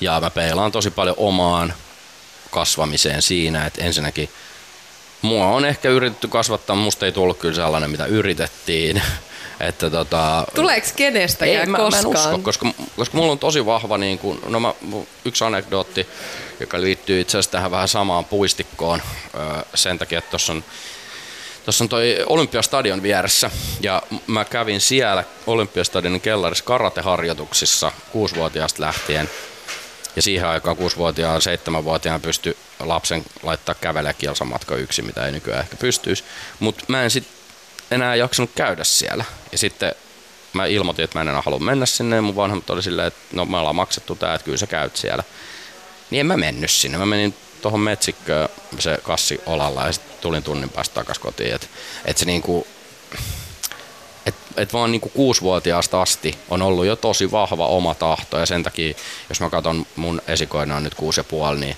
Ja mä peilaan tosi paljon omaan kasvamiseen siinä, että ensinnäkin mua on ehkä yritetty kasvattaa, musta ei tullut kyllä sellainen, mitä yritettiin. Että tota, Tuleeko kenestäkään ei, mä, koskaan? Mä en usko, koska, koska mulla on tosi vahva, niin kuin, no mä, yksi anekdootti, joka liittyy itse asiassa tähän vähän samaan puistikkoon sen takia, että tuossa on Tuossa on toi Olympiastadion vieressä ja mä kävin siellä Olympiastadionin kellarissa karateharjoituksissa kuusivuotiaasta lähtien. Ja siihen aikaan kuusivuotiaan, seitsemänvuotiaan pysty lapsen laittaa kävelemään kilsamatka yksi, mitä ei nykyään ehkä pystyisi. Mutta mä en sit enää jaksanut käydä siellä. Ja sitten mä ilmoitin, että mä en enää halua mennä sinne ja mun vanhemmat oli silleen, että no me ollaan maksettu tää, että kyllä sä käyt siellä. Niin en mä mennyt sinne. Mä menin tuohon metsikköön se kassi olalla ja sitten tulin tunnin päästä takaisin kotiin. Että et se niinku, et, et vaan niinku kuusivuotiaasta asti on ollut jo tosi vahva oma tahto ja sen takia, jos mä katson mun esikoina on nyt kuusi ja puoli, niin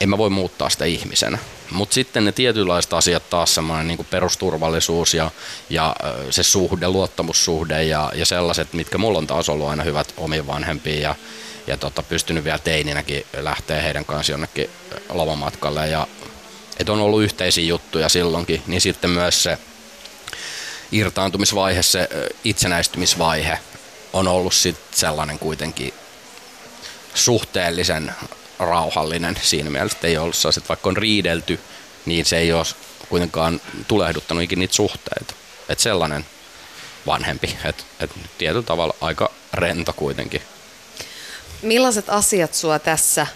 en mä voi muuttaa sitä ihmisenä. Mutta sitten ne tietynlaiset asiat taas semmoinen niin perusturvallisuus ja, ja se suhde, luottamussuhde ja, ja sellaiset, mitkä mulla on taas ollut aina hyvät omiin vanhempiin ja, ja tota, pystynyt vielä teininäkin lähteä heidän kanssa jonnekin lavamatkalle ja että on ollut yhteisiä juttuja silloinkin, niin sitten myös se irtaantumisvaihe, se itsenäistymisvaihe on ollut sitten sellainen kuitenkin suhteellisen rauhallinen siinä mielessä, että ei ollut sellaiset, vaikka on riidelty, niin se ei ole kuitenkaan tulehduttanut ikinä niitä suhteita. Että sellainen vanhempi, että et tietyllä tavalla aika rento kuitenkin. Millaiset asiat sua tässä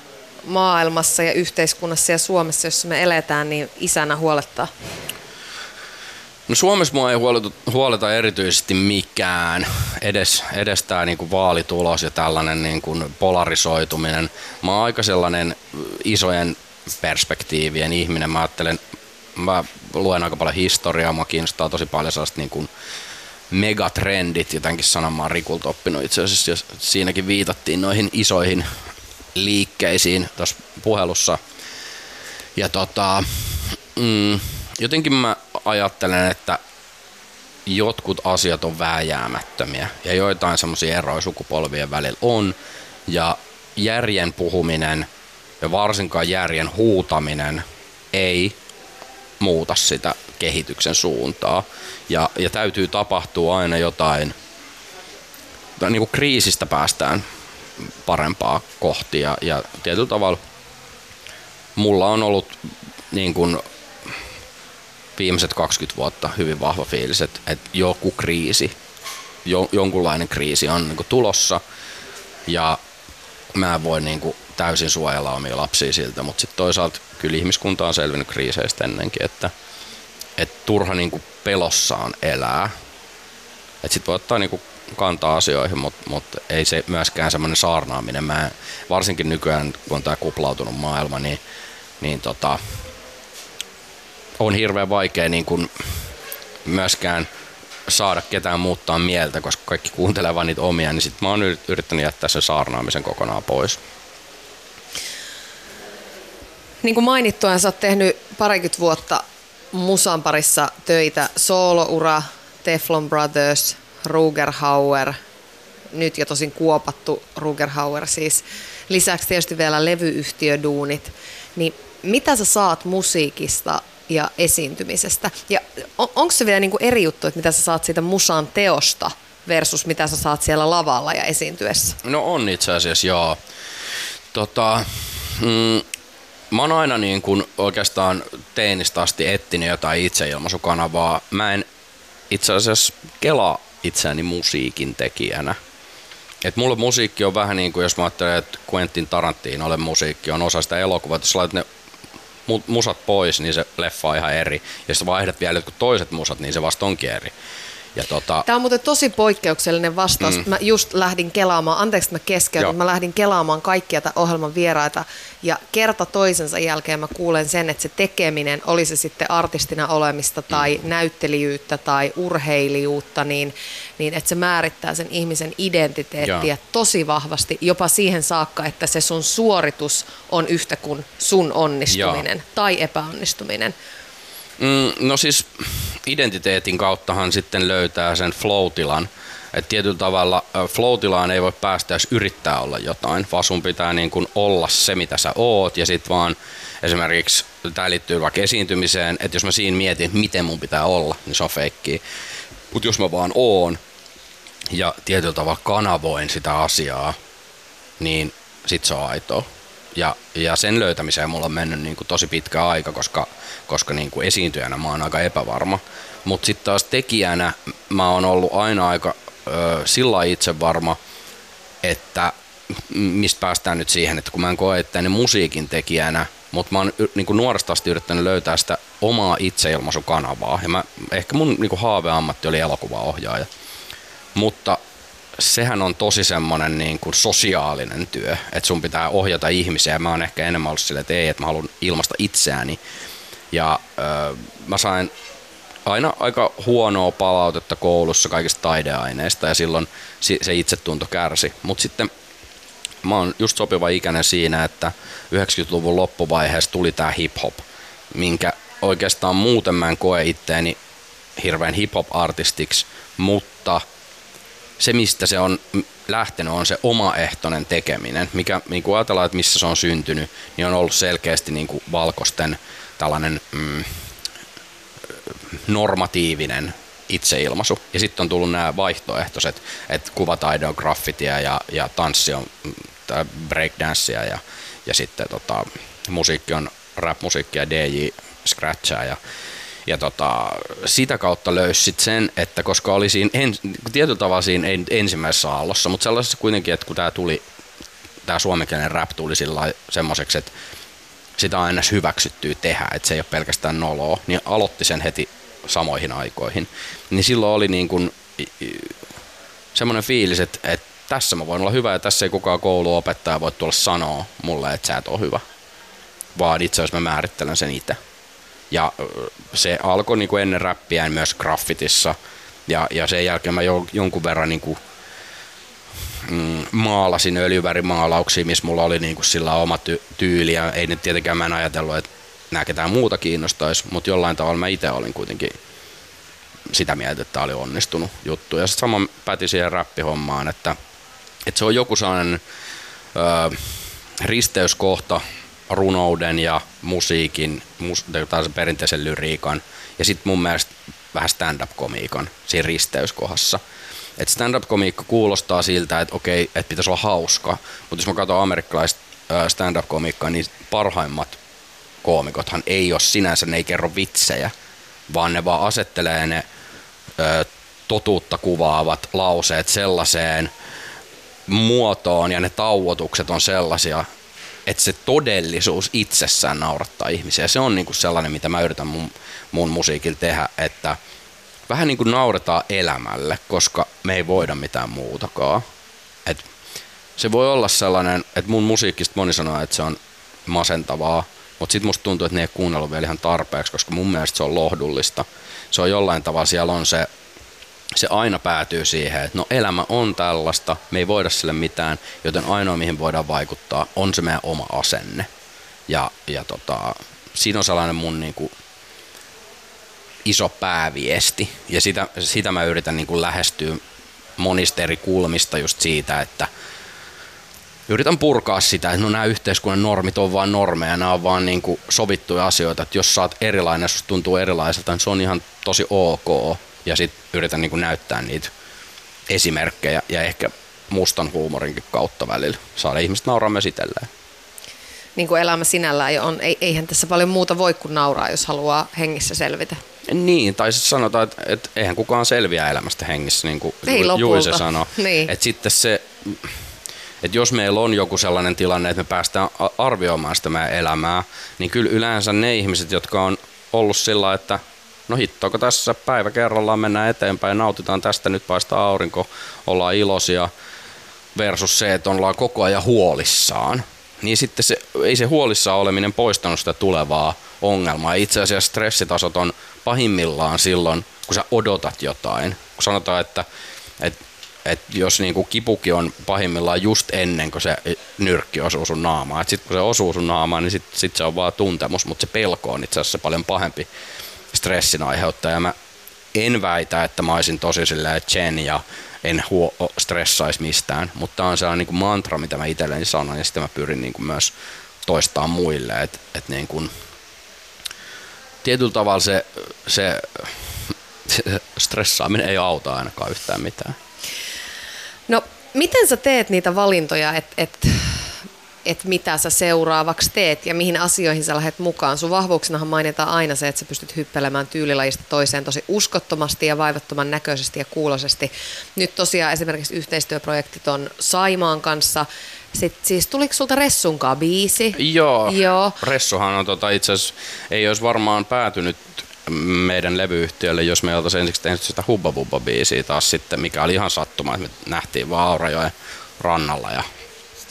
maailmassa ja yhteiskunnassa ja Suomessa, jossa me eletään, niin isänä huolettaa? No Suomessa mua ei huoleta, huoleta erityisesti mikään, edes, edes tämä niinku vaalitulos ja tällainen niinku polarisoituminen. Mä oon aika sellainen isojen perspektiivien ihminen. Mä ajattelen, mä luen aika paljon historiaa, mä kiinnostaa tosi paljon sellaista niinku megatrendit, jotenkin sanan mä oon Rikulta oppinut itse asiassa, ja siinäkin viitattiin noihin isoihin liikkeisiin tuossa puhelussa. Ja tota, mm, jotenkin mä ajattelen, että jotkut asiat on vääjäämättömiä ja joitain semmoisia eroja sukupolvien välillä on. Ja järjen puhuminen ja varsinkaan järjen huutaminen ei muuta sitä kehityksen suuntaa. Ja, ja täytyy tapahtua aina jotain, niin kuin kriisistä päästään parempaa kohti ja, ja tietyllä tavalla mulla on ollut niin kuin viimeiset 20 vuotta hyvin vahva fiilis, että, että joku kriisi, jo, jonkunlainen kriisi on niin kuin tulossa ja mä en voi niin kuin täysin suojella omia lapsia siltä, mutta sitten toisaalta kyllä ihmiskunta on selvinnyt kriiseistä ennenkin, että, että turha niin kuin pelossaan elää. Että sitten voi ottaa niin kuin kantaa asioihin, mutta mut ei se myöskään semmoinen saarnaaminen. Mä, varsinkin nykyään, kun on tämä kuplautunut maailma, niin, niin tota, on hirveän vaikea niin kun myöskään saada ketään muuttaa mieltä, koska kaikki kuuntelee vain niitä omia, niin sitten mä oon yrittänyt jättää sen saarnaamisen kokonaan pois. Niin kuin mainittua, sä oot tehnyt parikymmentä vuotta musan parissa töitä, sooloura, Teflon Brothers, Ruger Hauer, nyt jo tosin kuopattu Ruger Hauer siis. Lisäksi tietysti vielä levyyhtiöduunit. Niin mitä sä saat musiikista ja esiintymisestä? Ja on, onko se vielä niin kuin eri juttu, että mitä sä saat siitä musan teosta versus mitä sä saat siellä lavalla ja esiintyessä? No on itse asiassa, joo. Tota, mm, mä oon aina niin kuin oikeastaan teinistä asti etsinyt jotain itseilmaisukanavaa. Mä en itse asiassa kelaa itseäni musiikin tekijänä. Et mulle musiikki on vähän niin kuin, jos mä ajattelen, että Quentin Tarantinolle musiikki on osa sitä elokuvaa. Jos laitat ne musat pois, niin se leffa on ihan eri. Ja jos vaihdat vielä jotkut toiset musat, niin se vasta onkin eri. Ja tota... Tämä on muuten tosi poikkeuksellinen vastaus. Mm. Mä just lähdin kelaamaan, anteeksi että mä keskeytän, mutta mä lähdin kelaamaan kaikkia tämän ohjelman vieraita ja kerta toisensa jälkeen mä kuulen sen, että se tekeminen, oli se sitten artistina olemista tai mm. näyttelijyyttä tai urheilijuutta, niin, niin että se määrittää sen ihmisen identiteettiä ja. tosi vahvasti, jopa siihen saakka, että se sun suoritus on yhtä kuin sun onnistuminen ja. tai epäonnistuminen. Mm, no siis identiteetin kauttahan sitten löytää sen flow-tilan. Et tietyllä tavalla flow ei voi päästä, jos yrittää olla jotain, vaan sun pitää niin kuin olla se, mitä sä oot, ja sitten vaan esimerkiksi, tämä liittyy vaikka esiintymiseen, että jos mä siinä mietin, miten mun pitää olla, niin se on feikkiä. Mutta jos mä vaan oon, ja tietyllä tavalla kanavoin sitä asiaa, niin sit se on aitoa. Ja, ja sen löytämiseen mulla on mennyt niin kuin tosi pitkä aika, koska, koska niin kuin esiintyjänä mä oon aika epävarma. Mutta sitten taas tekijänä mä oon ollut aina aika ö, sillä itse varma, että mistä päästään nyt siihen, että kun mä en koe itseäni musiikin tekijänä, mutta mä oon niin kuin nuoresta asti yrittänyt löytää sitä omaa itseilmaisukanavaa. Ja mä, ehkä mun niin kuin haaveammatti oli elokuvaohjaaja. Mutta sehän on tosi semmoinen niin kuin sosiaalinen työ, että sun pitää ohjata ihmisiä. Mä oon ehkä enemmän ollut silleen, että ei, että mä haluan ilmasta itseäni. Ja ö, mä sain aina aika huonoa palautetta koulussa kaikista taideaineista ja silloin se itsetunto kärsi. Mutta sitten mä oon just sopiva ikäinen siinä, että 90-luvun loppuvaiheessa tuli tää hip-hop, minkä oikeastaan muuten mä en koe itteeni hirveän hip-hop-artistiksi, mutta se, mistä se on lähtenyt, on se omaehtoinen tekeminen. Mikä, niin kuin ajatellaan, että missä se on syntynyt, niin on ollut selkeästi niin kuin valkoisten tällainen mm, normatiivinen itseilmaisu. Ja sitten on tullut nämä vaihtoehtoiset, että kuvataide on graffitia ja, ja tanssi on mm, breakdancea ja, ja sitten tota, musiikki on rap-musiikki ja DJ scratchaa ja ja tota, sitä kautta löysi sit sen, että koska oli siinä en, tietyllä tavalla siinä ensimmäisessä aallossa, mutta sellaisessa kuitenkin, että kun tämä tuli, tämä suomenkielinen rap tuli sillä semmoiseksi, että sitä on aina hyväksyttyä tehdä, että se ei ole pelkästään noloa, niin aloitti sen heti samoihin aikoihin. Niin silloin oli niin kuin semmoinen fiilis, että, että tässä mä voin olla hyvä ja tässä ei kukaan kouluopettaja voi tulla sanoa mulle, että sä et ole hyvä. Vaan itse asiassa mä määrittelen sen itse. Ja se alkoi niin kuin ennen räppiä myös graffitissa. Ja, ja sen jälkeen mä jo, jonkun verran niin kuin, mm, maalasin öljyvärimaalauksia, missä mulla oli niin kuin sillä oma ty- tyyli. Ja ei nyt tietenkään mä en ajatellut, että nämä ketään muuta kiinnostaisi, mutta jollain tavalla mä itse olin kuitenkin sitä mieltä, että tämä oli onnistunut juttu. Ja sitten sama päti siihen räppihommaan, että, että se on joku sellainen ö, risteyskohta runouden ja musiikin, mus, tai perinteisen lyriikan ja sitten mun mielestä vähän stand-up-komiikan siinä risteyskohdassa. Et stand-up-komiikka kuulostaa siltä, että okei, että pitäisi olla hauska, mutta jos mä katson amerikkalaista stand-up-komiikkaa, niin parhaimmat koomikothan ei ole sinänsä, ne ei kerro vitsejä, vaan ne vaan asettelee ne ö, totuutta kuvaavat lauseet sellaiseen muotoon ja ne tauotukset on sellaisia, että se todellisuus itsessään naurattaa ihmisiä. Se on niinku sellainen, mitä mä yritän mun, mun musiikilla tehdä, että vähän niin kuin nauretaan elämälle, koska me ei voida mitään muutakaan. Et se voi olla sellainen, että mun musiikista moni sanoo, että se on masentavaa, mutta sitten musta tuntuu, että ne ei kuunnellut vielä ihan tarpeeksi, koska mun mielestä se on lohdullista. Se on jollain tavalla, siellä on se, se aina päätyy siihen, että no elämä on tällaista, me ei voida sille mitään, joten ainoa mihin voidaan vaikuttaa on se meidän oma asenne. Ja, ja tota, siinä on sellainen mun niinku iso pääviesti. Ja sitä, sitä mä yritän niinku lähestyä monista eri kulmista just siitä, että yritän purkaa sitä, että no nämä yhteiskunnan normit on vaan normeja, nämä on vaan niin kuin sovittuja asioita, että jos sä oot erilainen, jos tuntuu erilaiselta, niin se on ihan tosi ok. Ja sitten yritän niin kuin näyttää niitä esimerkkejä ja ehkä mustan huumorinkin kautta välillä saada ihmiset nauraa myös itselleen. Niin kuin elämä sinällään on, eihän tässä paljon muuta voi kuin nauraa, jos haluaa hengissä selvitä. Niin, tai sitten sanotaan, että, että eihän kukaan selviä elämästä hengissä, niin kuin Ei Juise sanoi. Niin. Että sitten se, että jos meillä on joku sellainen tilanne, että me päästään arvioimaan sitä meidän elämää, niin kyllä yleensä ne ihmiset, jotka on ollut sillä, että no hittoako tässä päivä kerrallaan mennään eteenpäin, nautitaan tästä, nyt paistaa aurinko, ollaan iloisia, versus se, että ollaan koko ajan huolissaan, niin sitten se, ei se huolissaan oleminen poistanut sitä tulevaa ongelmaa. Itse asiassa stressitasot on pahimmillaan silloin, kun sä odotat jotain. Kun sanotaan, että, että, että jos niin kuin kipuki on pahimmillaan just ennen kuin se nyrkki osuu sun naamaan. Sitten kun se osuu sun naamaan, niin sitten sit se on vaan tuntemus, mutta se pelko on itse asiassa paljon pahempi stressin aiheuttaja. Mä en väitä, että mä olisin tosi silleen Chen ja en huo, stressaisi mistään, mutta on sellainen niin kuin mantra, mitä mä itselleni sanon ja sitten mä pyrin niin kuin myös toistaa muille, että et niin kuin, tietyllä tavalla se, se, se stressaaminen ei auta ainakaan yhtään mitään. No, miten sä teet niitä valintoja, että et, et mitä sä seuraavaksi teet ja mihin asioihin sä lähdet mukaan? Sun vahvuuksinahan mainitaan aina se, että sä pystyt hyppelemään tyylilajista toiseen tosi uskottomasti ja vaivattoman näköisesti ja kuulosesti. Nyt tosiaan esimerkiksi yhteistyöprojektit on Saimaan kanssa. Sitten siis tuliko sulta Ressunkaan biisi? Joo, Joo. Ressuhan on tota, itse asiassa, ei olisi varmaan päätynyt meidän levyyhtiölle, jos me oltaisiin ensiksi tehnyt sitä Hubba Bubba biisiä taas sitten, mikä oli ihan sattuma, että me nähtiin vaan Aurajoen rannalla ja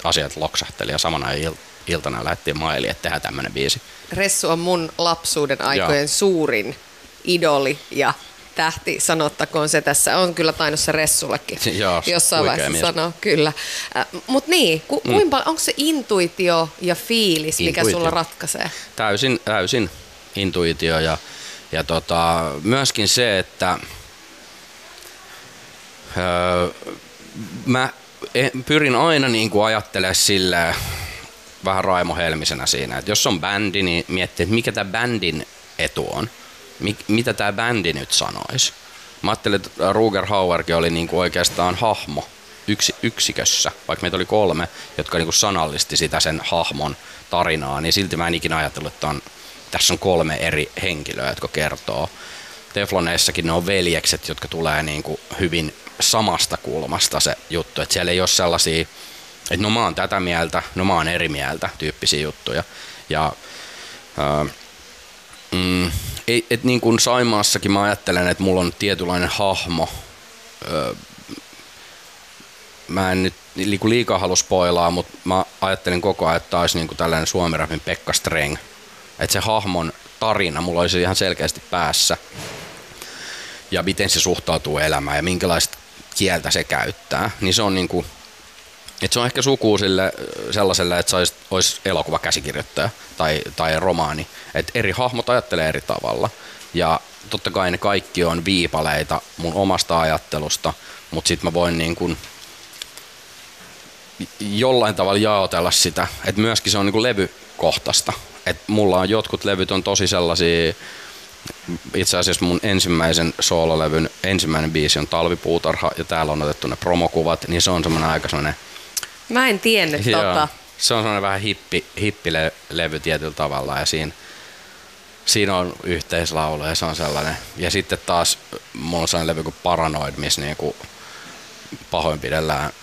asiat loksahteli ja samana il- iltana lähdettiin mailiin, että tehdään tämmöinen biisi. Ressu on mun lapsuuden aikojen Joo. suurin idoli ja tähti, sanottakoon se tässä. On kyllä tainnut se Ressullekin Joo, jossain vaiheessa mies. sanoa, kyllä. Äh, Mutta niin, ku, mm. kuinka, onko se intuitio ja fiilis, mikä intuitio. sulla ratkaisee? Täysin, täysin intuitio ja, ja tota, myöskin se, että öö, mä pyrin aina niin kuin ajattelemaan silleen, vähän Raimo Helmisenä siinä, että jos on bändi, niin miettii, että mikä tämä bändin etu on. Mik, mitä tämä bändi nyt sanoisi. Mä ajattelin, että Ruger Hauerkin oli niinku oikeastaan hahmo yksi, yksikössä, vaikka meitä oli kolme, jotka niinku sanallisti sitä sen hahmon tarinaa, niin silti mä en ikinä ajatellut, että on, tässä on kolme eri henkilöä, jotka kertoo. Tefloneissakin ne on veljekset, jotka tulee niinku hyvin samasta kulmasta se juttu, että siellä ei ole sellaisia, että no mä oon tätä mieltä, no mä oon eri mieltä tyyppisiä juttuja. Ja ää, mm, et, et niin kuin Saimaassakin mä ajattelen, että mulla on tietynlainen hahmo. Öö, mä en nyt niinku liikaa halua spoilaa, mutta mä ajattelin koko ajan, että olisi niinku tällainen suomirapin Pekka Streng. Että se hahmon tarina mulla olisi ihan selkeästi päässä. Ja miten se suhtautuu elämään ja minkälaista kieltä se käyttää. Niin se on niinku, että se on ehkä suku sille sellaiselle, että se olisi, olisi elokuvakäsikirjoittaja tai, tai romaani. Että eri hahmot ajattelee eri tavalla. Ja totta kai ne kaikki on viipaleita mun omasta ajattelusta, mutta sitten mä voin niin kuin jollain tavalla jaotella sitä, että myöskin se on niin kuin levykohtaista. Että mulla on jotkut levyt on tosi sellaisia, itse asiassa mun ensimmäisen soololevyn ensimmäinen biisi on Talvipuutarha ja täällä on otettu ne promokuvat, niin se on semmoinen aika semmoinen Mä en tiennyt Joo. tota. Se on sellainen vähän hippi, hippilevy tietyllä tavalla ja siinä, siinä on yhteislaulu ja se on sellainen. Ja sitten taas mulla on sellainen levy kuin Paranoid, missä niinku pahoinpidellään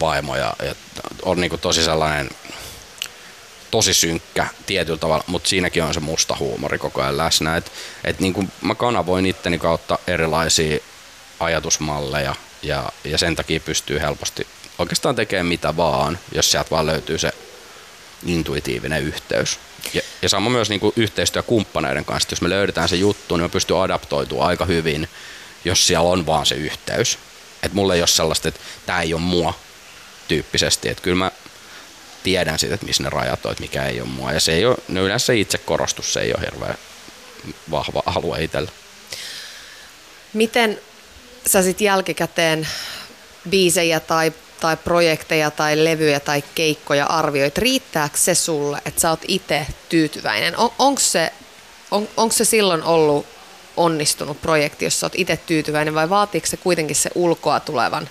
vaimoja ja on niinku tosi sellainen tosi synkkä tietyllä tavalla, mutta siinäkin on se musta huumori koko ajan läsnä. Et, et niin kuin mä kanavoin itteni kautta erilaisia ajatusmalleja ja, ja sen takia pystyy helposti oikeastaan tekemään mitä vaan, jos sieltä vaan löytyy se intuitiivinen yhteys. Ja, ja sama myös niin kuin yhteistyökumppaneiden kanssa, jos me löydetään se juttu, niin me pystyy adaptoitumaan aika hyvin, jos siellä on vaan se yhteys. Et mulle ei ole sellaista, että tämä ei ole mua tyyppisesti, että kyllä mä tiedän siitä, että missä ne rajat on, että mikä ei ole mua. Ja se ei ole, no yleensä itse korostus, se ei ole hirveän vahva alue itsellä. Miten sä sitten jälkikäteen biisejä tai, tai projekteja tai levyjä tai keikkoja arvioit? Riittääkö se sulle, että sä oot itse tyytyväinen? On, onko se, on, onko se silloin ollut onnistunut projekti, jos sä oot itse tyytyväinen vai vaatiiko se kuitenkin se ulkoa tulevan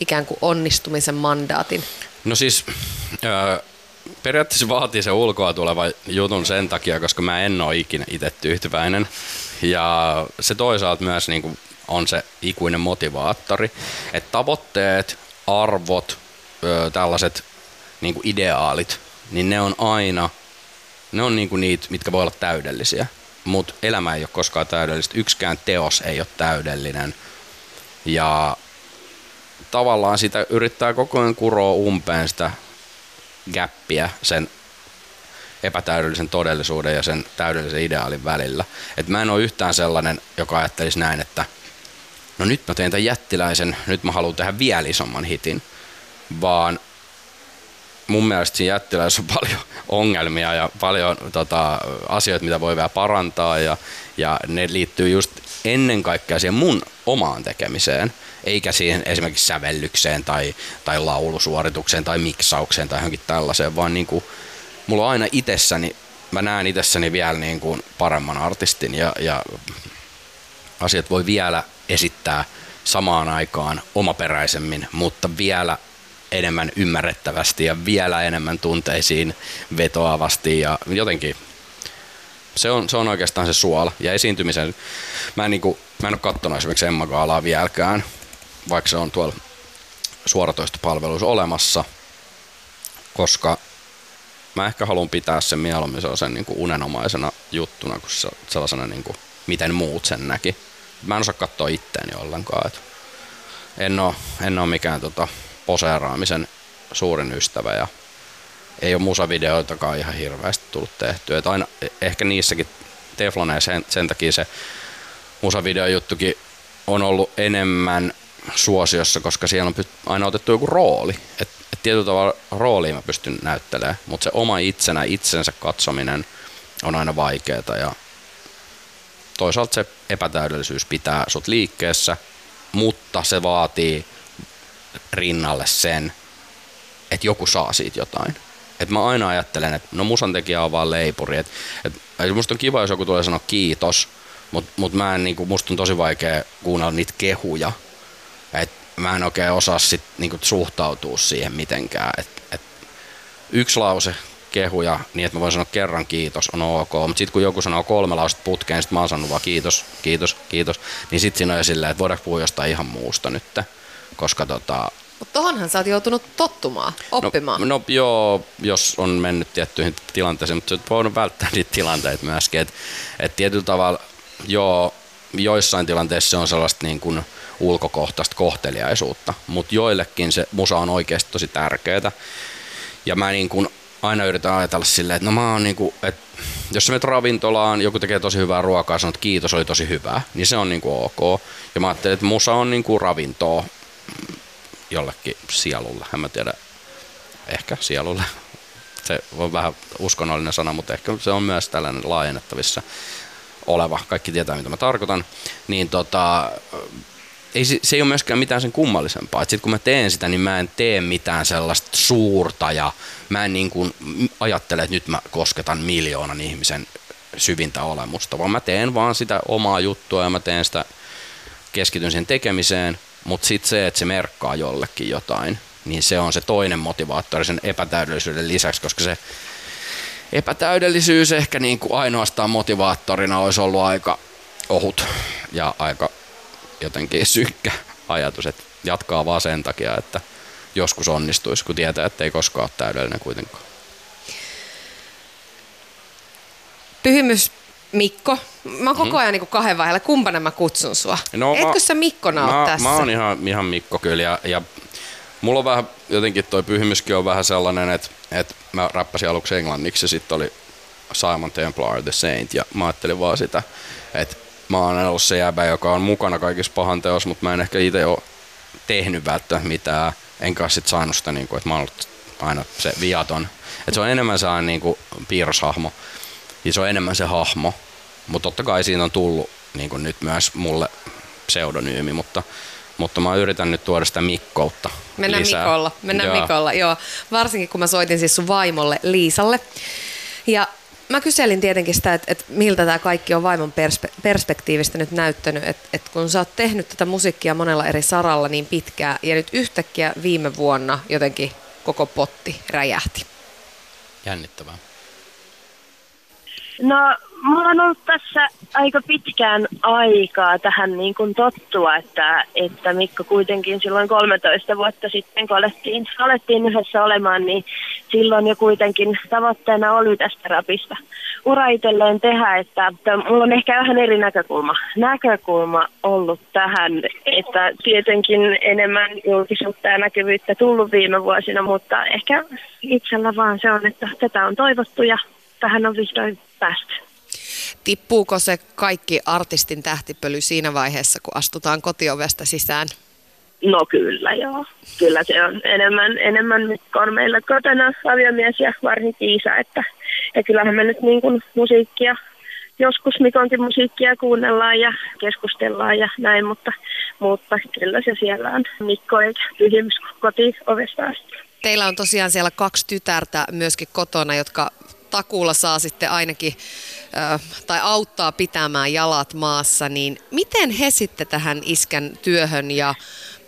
ikään kuin onnistumisen mandaatin? No siis öö, periaatteessa vaatii se ulkoa tuleva jutun sen takia, koska mä en ole ikinä itse tyytyväinen. Ja se toisaalta myös niin kuin on se ikuinen motivaattori, että tavoitteet, arvot, öö, tällaiset niin kuin ideaalit, niin ne on aina, ne on niin kuin niitä, mitkä voi olla täydellisiä. Mutta elämä ei ole koskaan täydellistä, yksikään teos ei ole täydellinen. Ja tavallaan sitä yrittää koko ajan kuroa umpeen sitä gäppiä sen epätäydellisen todellisuuden ja sen täydellisen ideaalin välillä. Et mä en ole yhtään sellainen, joka ajattelisi näin, että no nyt mä teen tämän jättiläisen, nyt mä haluan tehdä vielä isomman hitin, vaan mun mielestä siinä jättiläisessä on paljon ongelmia ja paljon tota, asioita, mitä voi vielä parantaa ja, ja ne liittyy just ennen kaikkea siihen mun omaan tekemiseen, eikä siihen esimerkiksi sävellykseen tai, tai laulusuoritukseen tai miksaukseen tai johonkin tällaiseen, vaan niin kuin, mulla on aina itsessäni, mä näen itsessäni vielä niin kuin paremman artistin ja, ja asiat voi vielä esittää samaan aikaan omaperäisemmin, mutta vielä enemmän ymmärrettävästi ja vielä enemmän tunteisiin vetoavasti ja jotenkin se on, se on oikeastaan se suola. Ja esiintymisen, mä en, niin kuin, mä en ole katsonut esimerkiksi Emma Gaalaa vieläkään, vaikka se on tuolla suoratoistopalveluissa olemassa, koska mä ehkä haluan pitää sen mieluummin sen niin kuin unenomaisena juttuna kuin se, sellaisena, niin kuin, miten muut sen näki. Mä en osaa katsoa itteeni ollenkaan. Et en ole, en ole mikään tota, poseeraamisen suurin ystävä ja ei ole musavideoitakaan ihan hirveästi tullut tehtyä. Et aina, ehkä niissäkin Tefloneen sen, sen takia se musavideojuttukin on ollut enemmän suosiossa, koska siellä on aina otettu joku rooli. Et, et tietyllä tavalla rooliin mä pystyn näyttelemään, mutta se oma itsenä, itsensä katsominen on aina vaikeaa ja toisaalta se epätäydellisyys pitää sut liikkeessä, mutta se vaatii rinnalle sen, että joku saa siitä jotain. Et mä aina ajattelen, että no musan tekijä on vaan leipuri. Et, et, musta on kiva, jos joku tulee sanoa kiitos, mutta mut mä en, niinku, musta on tosi vaikea kuunnella niitä kehuja. Et mä en oikein osaa sit, niinku, suhtautua siihen mitenkään. Et, et, yksi lause kehuja niin, että mä voin sanoa kerran kiitos, on ok. Mutta sitten kun joku sanoo kolme lausetta putkeen, sitten mä oon sanonut vaan kiitos, kiitos, kiitos, niin sitten siinä on jo silleen, että voidaanko puhua jostain ihan muusta nyt. Koska tota, mutta tohonhan sä oot joutunut tottumaan, oppimaan. No, no joo, jos on mennyt tiettyihin tilanteisiin, mutta sä oot voinut välttää niitä tilanteita myöskin. Että et tietyllä tavalla, joo, joissain tilanteissa se on sellaista niin kuin ulkokohtaista kohteliaisuutta, mutta joillekin se musa on oikeasti tosi tärkeää. Ja mä niin kuin aina yritän ajatella silleen, että no mä oon niin kuin, että jos sä menet ravintolaan, joku tekee tosi hyvää ruokaa, sanot että kiitos, oli tosi hyvää, niin se on niin kuin ok. Ja mä ajattelin, että musa on niin kuin ravintoa jollekin sielulle, en mä tiedä, ehkä sielulle. Se on vähän uskonnollinen sana, mutta ehkä se on myös tällainen laajennettavissa oleva, kaikki tietää mitä mä tarkoitan, niin tota, ei, se ei ole myöskään mitään sen kummallisempaa. Sitten kun mä teen sitä, niin mä en tee mitään sellaista suurta ja mä en niin kuin ajattele, että nyt mä kosketan miljoonan ihmisen syvintä olemusta, vaan mä teen vaan sitä omaa juttua ja mä teen sitä, keskityn sen tekemiseen, mutta sitten se, että se merkkaa jollekin jotain, niin se on se toinen motivaattori sen epätäydellisyyden lisäksi, koska se epätäydellisyys ehkä niin kuin ainoastaan motivaattorina olisi ollut aika ohut ja aika jotenkin synkkä ajatus, että jatkaa vaan sen takia, että joskus onnistuisi, kun tietää, että ei koskaan ole täydellinen kuitenkaan. Pyhimys Mikko. Mä oon koko ajan niin kahden vaiheella. Kumpana mä kutsun sua? No, Etkö mä, sä Mikkona mä, tässä? Mä oon ihan, ihan Mikko kyllä. Ja, ja mulla on vähän, jotenkin toi pyhimyskin on vähän sellainen, että, että mä rappasin aluksi englanniksi ja sitten oli Simon Templar The Saint ja mä ajattelin vaan sitä, että mä oon ollut se jäbä, joka on mukana kaikissa pahan teossa, mutta mä en ehkä itse ole tehnyt välttämättä mitään, enkä sit saanut sitä, niin kuin, että mä oon ollut aina se viaton. Että se on enemmän sellainen niin kuin piirroshahmo ja se on enemmän se hahmo, mutta totta kai siinä on tullut niin kuin nyt myös mulle pseudonyymi, mutta mutta mä yritän nyt tuoda sitä Mikkoutta Mennään lisää. Mikolla, mennään joo. Mikolla, joo. Varsinkin kun mä soitin siis sun vaimolle Liisalle. Ja mä kyselin tietenkin sitä, että, että miltä tämä kaikki on vaimon perspe- perspektiivistä nyt näyttänyt, että, että kun sä oot tehnyt tätä musiikkia monella eri saralla niin pitkään ja nyt yhtäkkiä viime vuonna jotenkin koko potti räjähti. Jännittävää. No, mulla on ollut tässä aika pitkään aikaa tähän niin kuin tottua, että, että Mikko kuitenkin silloin 13 vuotta sitten, kun alettiin, alettiin yhdessä olemaan, niin silloin jo kuitenkin tavoitteena oli tästä rapista ura itselleen tehdä, että, että mulla on ehkä vähän eri näkökulma, näkökulma ollut tähän, että tietenkin enemmän julkisuutta ja näkyvyyttä tullut viime vuosina, mutta ehkä itsellä vaan se on, että tätä on toivottu ja tähän on vihdoin päästy. Tippuuko se kaikki artistin tähtipöly siinä vaiheessa, kun astutaan kotiovesta sisään? No kyllä joo. Kyllä se on enemmän, enemmän nyt on meillä kotona aviomies ja varsinkin isä, että ja kyllähän me nyt niin kuin musiikkia, joskus Mikonkin musiikkia kuunnellaan ja keskustellaan ja näin, mutta, mutta kyllä se siellä on Mikko eikä ovesta asti. Teillä on tosiaan siellä kaksi tytärtä myöskin kotona, jotka takuulla saa sitten ainakin tai auttaa pitämään jalat maassa, niin miten he sitten tähän iskän työhön ja,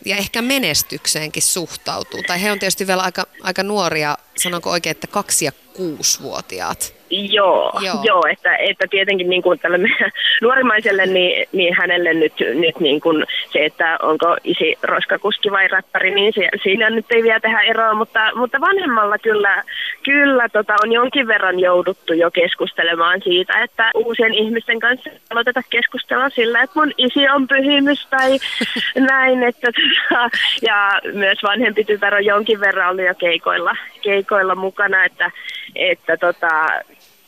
ja ehkä menestykseenkin suhtautuu? Tai he on tietysti vielä aika, aika nuoria, sanonko oikein, että kaksi- ja kuusivuotiaat. Joo, joo. joo että, että tietenkin niin kuin tälle nuorimaiselle, niin, niin hänelle nyt, nyt niin kuin se, että onko isi roskakuski vai räppäri, niin se, siinä nyt ei vielä tehdä eroa, mutta, mutta vanhemmalla kyllä, kyllä tota, on jonkin verran jouduttu jo keskustelemaan siitä, että uusien ihmisten kanssa aloiteta keskustella sillä, että mun isi on pyhimys tai näin, että tota, ja myös vanhempi tytär on jonkin verran ollut jo keikoilla, keikoilla mukana, että, että tota,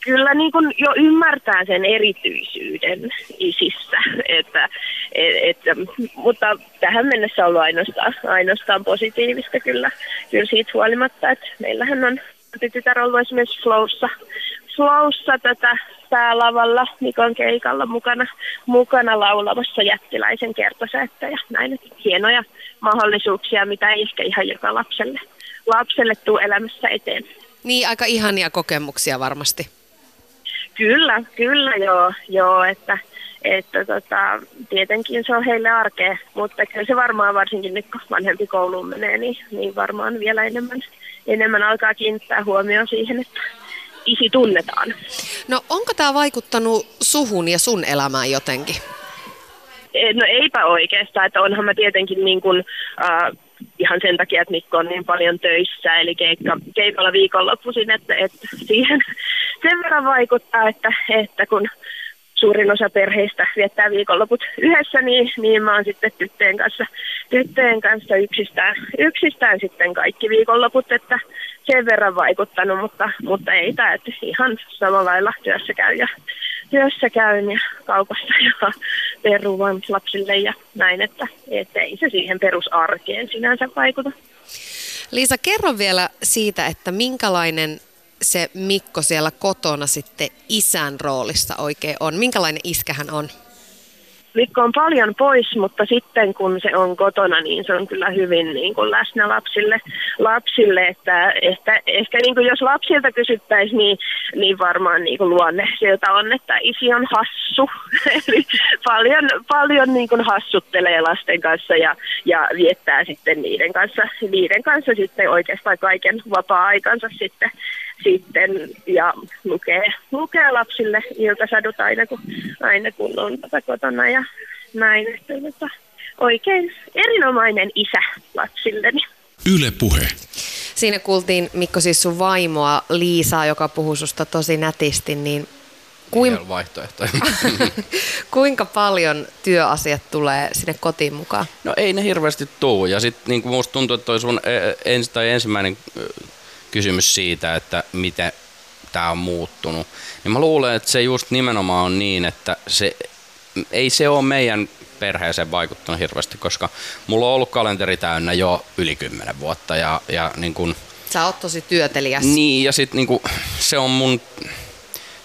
kyllä niin kuin jo ymmärtää sen erityisyyden isissä, että, et, et, mutta tähän mennessä on ollut ainoastaan, ainoastaan positiivista kyllä, kyllä siitä huolimatta, että meillähän on tytär ollut esimerkiksi Flowssa, Flowssa tätä päälavalla Mikon keikalla mukana, mukana laulamassa jättiläisen kertosäettä ja näin, hienoja mahdollisuuksia, mitä ei ehkä ihan joka lapselle, lapselle tule elämässä eteen. Niin, aika ihania kokemuksia varmasti. Kyllä, kyllä joo, joo että, että tota, tietenkin se on heille arkea, mutta kyllä se varmaan varsinkin nyt kun vanhempi kouluun menee, niin, niin varmaan vielä enemmän, enemmän alkaa kiinnittää huomioon siihen, että isi tunnetaan. No onko tämä vaikuttanut suhun ja sun elämään jotenkin? Eh, no eipä oikeastaan, että onhan mä tietenkin niin kuin, äh, ihan sen takia, että Mikko on niin paljon töissä, eli keikka, keikalla viikonloppuisin, että, että siihen sen verran vaikuttaa, että, että kun suurin osa perheistä viettää viikonloput yhdessä, niin, niin mä oon sitten tyttöjen kanssa, tyttöjen kanssa yksistään, yksistään sitten kaikki viikonloput, että sen verran vaikuttanut, mutta, mutta ei tämä, että ihan samalla lailla työssä käy ja työssä käyn ja kaupassa ja peruvan lapsille ja näin, että, että ei se siihen perusarkeen sinänsä vaikuta. Liisa, kerro vielä siitä, että minkälainen se Mikko siellä kotona sitten isän roolissa oikein on? Minkälainen iskä hän on? Mikko on paljon pois, mutta sitten kun se on kotona, niin se on kyllä hyvin niin kuin läsnä lapsille, lapsille että ehkä, ehkä niin kuin jos lapsilta kysyttäisiin, niin, niin varmaan niin kuin luonne sieltä on, että isi on hassu. Eli paljon, paljon niin kuin hassuttelee lasten kanssa ja, ja viettää sitten niiden kanssa, niiden kanssa sitten oikeastaan kaiken vapaa-aikansa sitten sitten ja lukee, lukee lapsille iltasadut aina kun, aina kun on tätä kotona ja näin. Että, että oikein erinomainen isä lapsilleni. Yle Puhe. Siinä kuultiin Mikko siis sun vaimoa Liisaa, joka puhuu susta tosi nätisti, niin Kuin- vaihtoehtoja. Kuinka paljon työasiat tulee sinne kotiin mukaan? No ei ne hirveästi tuu. Ja sitten niin musta tuntuu, että toi sun e- ens, tai ensimmäinen kysymys siitä, että miten tämä on muuttunut, niin mä luulen, että se just nimenomaan on niin, että se, ei se ole meidän perheeseen vaikuttanut hirveästi, koska mulla on ollut kalenteri täynnä jo yli kymmenen vuotta ja, ja niin kun, Sä oot tosi työteliäs. niin, ja sitten niinku, se on mun,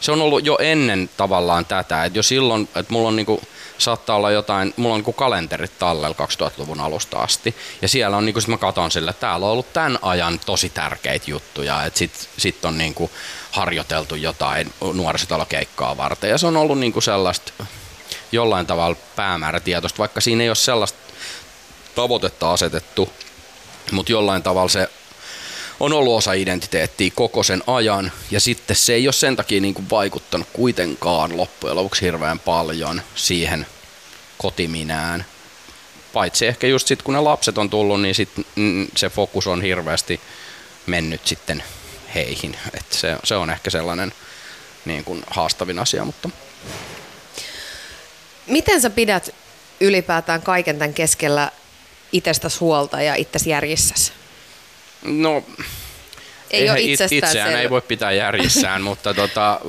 se on ollut jo ennen tavallaan tätä, että jo silloin, että mulla on niinku, saattaa olla jotain, mulla on niinku kalenterit tallella 2000-luvun alusta asti, ja siellä on niinku, sit mä katon sille, että täällä on ollut tämän ajan tosi tärkeitä juttuja, että sit, sit on niinku harjoiteltu jotain nuorisotalokeikkaa varten, ja se on ollut niinku sellaista jollain tavalla päämäärätietoista, vaikka siinä ei ole sellaista tavoitetta asetettu, mutta jollain tavalla se on ollut osa identiteettiä koko sen ajan, ja sitten se ei ole sen takia niin kuin vaikuttanut kuitenkaan loppujen lopuksi hirveän paljon siihen kotiminään. Paitsi ehkä just sitten kun ne lapset on tullut, niin sit, mm, se fokus on hirveästi mennyt sitten heihin. Et se, se on ehkä sellainen niin kuin haastavin asia, mutta Miten sä pidät ylipäätään kaiken tämän keskellä itsestäsi huolta ja itsesi järjissäsi? No Ei ole it- itsestään itseään selvä. ei voi pitää järjissään, mutta tota,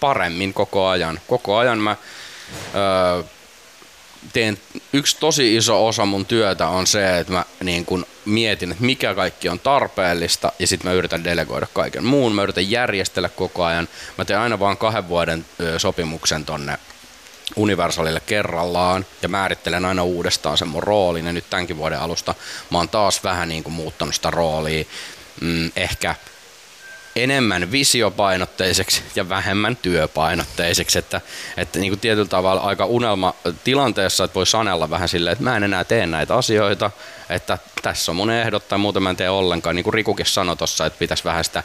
paremmin koko ajan. Koko ajan mä öö, teen, yksi tosi iso osa mun työtä on se, että mä niin kun mietin, että mikä kaikki on tarpeellista ja sitten mä yritän delegoida kaiken muun. Mä yritän järjestellä koko ajan. Mä teen aina vaan kahden vuoden ö, sopimuksen tonne Universalille kerrallaan ja määrittelen aina uudestaan sen mun roolin. Ja nyt tämänkin vuoden alusta mä oon taas vähän niin kuin muuttanut sitä roolia. Mm, ehkä enemmän visiopainotteiseksi ja vähemmän työpainotteiseksi, että, että niin kuin tietyllä tavalla aika unelma tilanteessa, että voi sanella vähän silleen, että mä en enää tee näitä asioita, että tässä on mun ehdot tai muuten mä en tee ollenkaan, niin kuin Rikukin sanoi tuossa, että pitäisi vähän sitä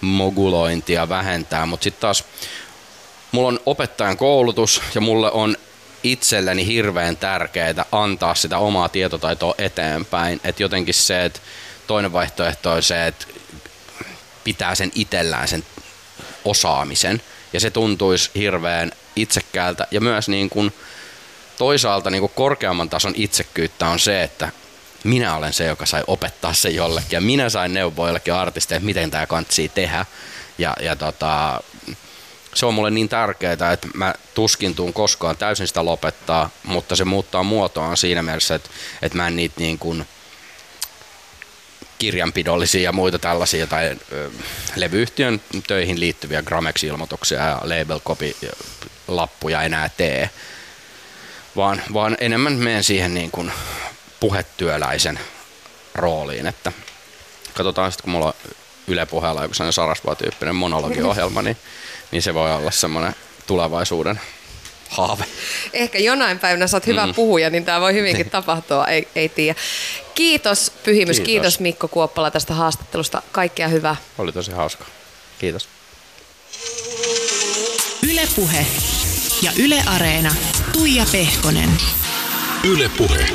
mogulointia vähentää, mutta sitten taas mulla on opettajan koulutus ja mulle on itselleni hirveän tärkeää antaa sitä omaa tietotaitoa eteenpäin. Että jotenkin se, että toinen vaihtoehto on se, että pitää sen itsellään sen osaamisen. Ja se tuntuisi hirveän itsekkäältä. Ja myös niin kuin toisaalta niin kuin korkeamman tason itsekkyyttä on se, että minä olen se, joka sai opettaa sen jollekin. Ja minä sain neuvoa jollekin artisteille, miten tämä kantsii tehdä. Ja, ja tota, se on mulle niin tärkeää, että mä tuskin tuun koskaan täysin sitä lopettaa, mutta se muuttaa muotoaan siinä mielessä, että, että mä en niitä niin kuin kirjanpidollisia ja muita tällaisia tai ö, levyyhtiön töihin liittyviä Gramex-ilmoituksia ja label copy lappuja enää tee, vaan, vaan enemmän menen siihen niin kuin puhetyöläisen rooliin, että katsotaan sitten kun mulla on Yle puheella joku sellainen Sarasvaa-tyyppinen monologiohjelma, niin, niin se voi olla semmoinen tulevaisuuden haave. Ehkä jonain päivänä sä oot hyvä Mm. puhuja, niin tämä voi hyvinkin tapahtua, ei, ei tiedä. Kiitos Pyhimys, kiitos. Kiitos. Mikko Kuoppala tästä haastattelusta. Kaikkea hyvää. Oli tosi hauska. Kiitos. Ylepuhe ja Yle Areena. Tuija Pehkonen. Yle Puhe.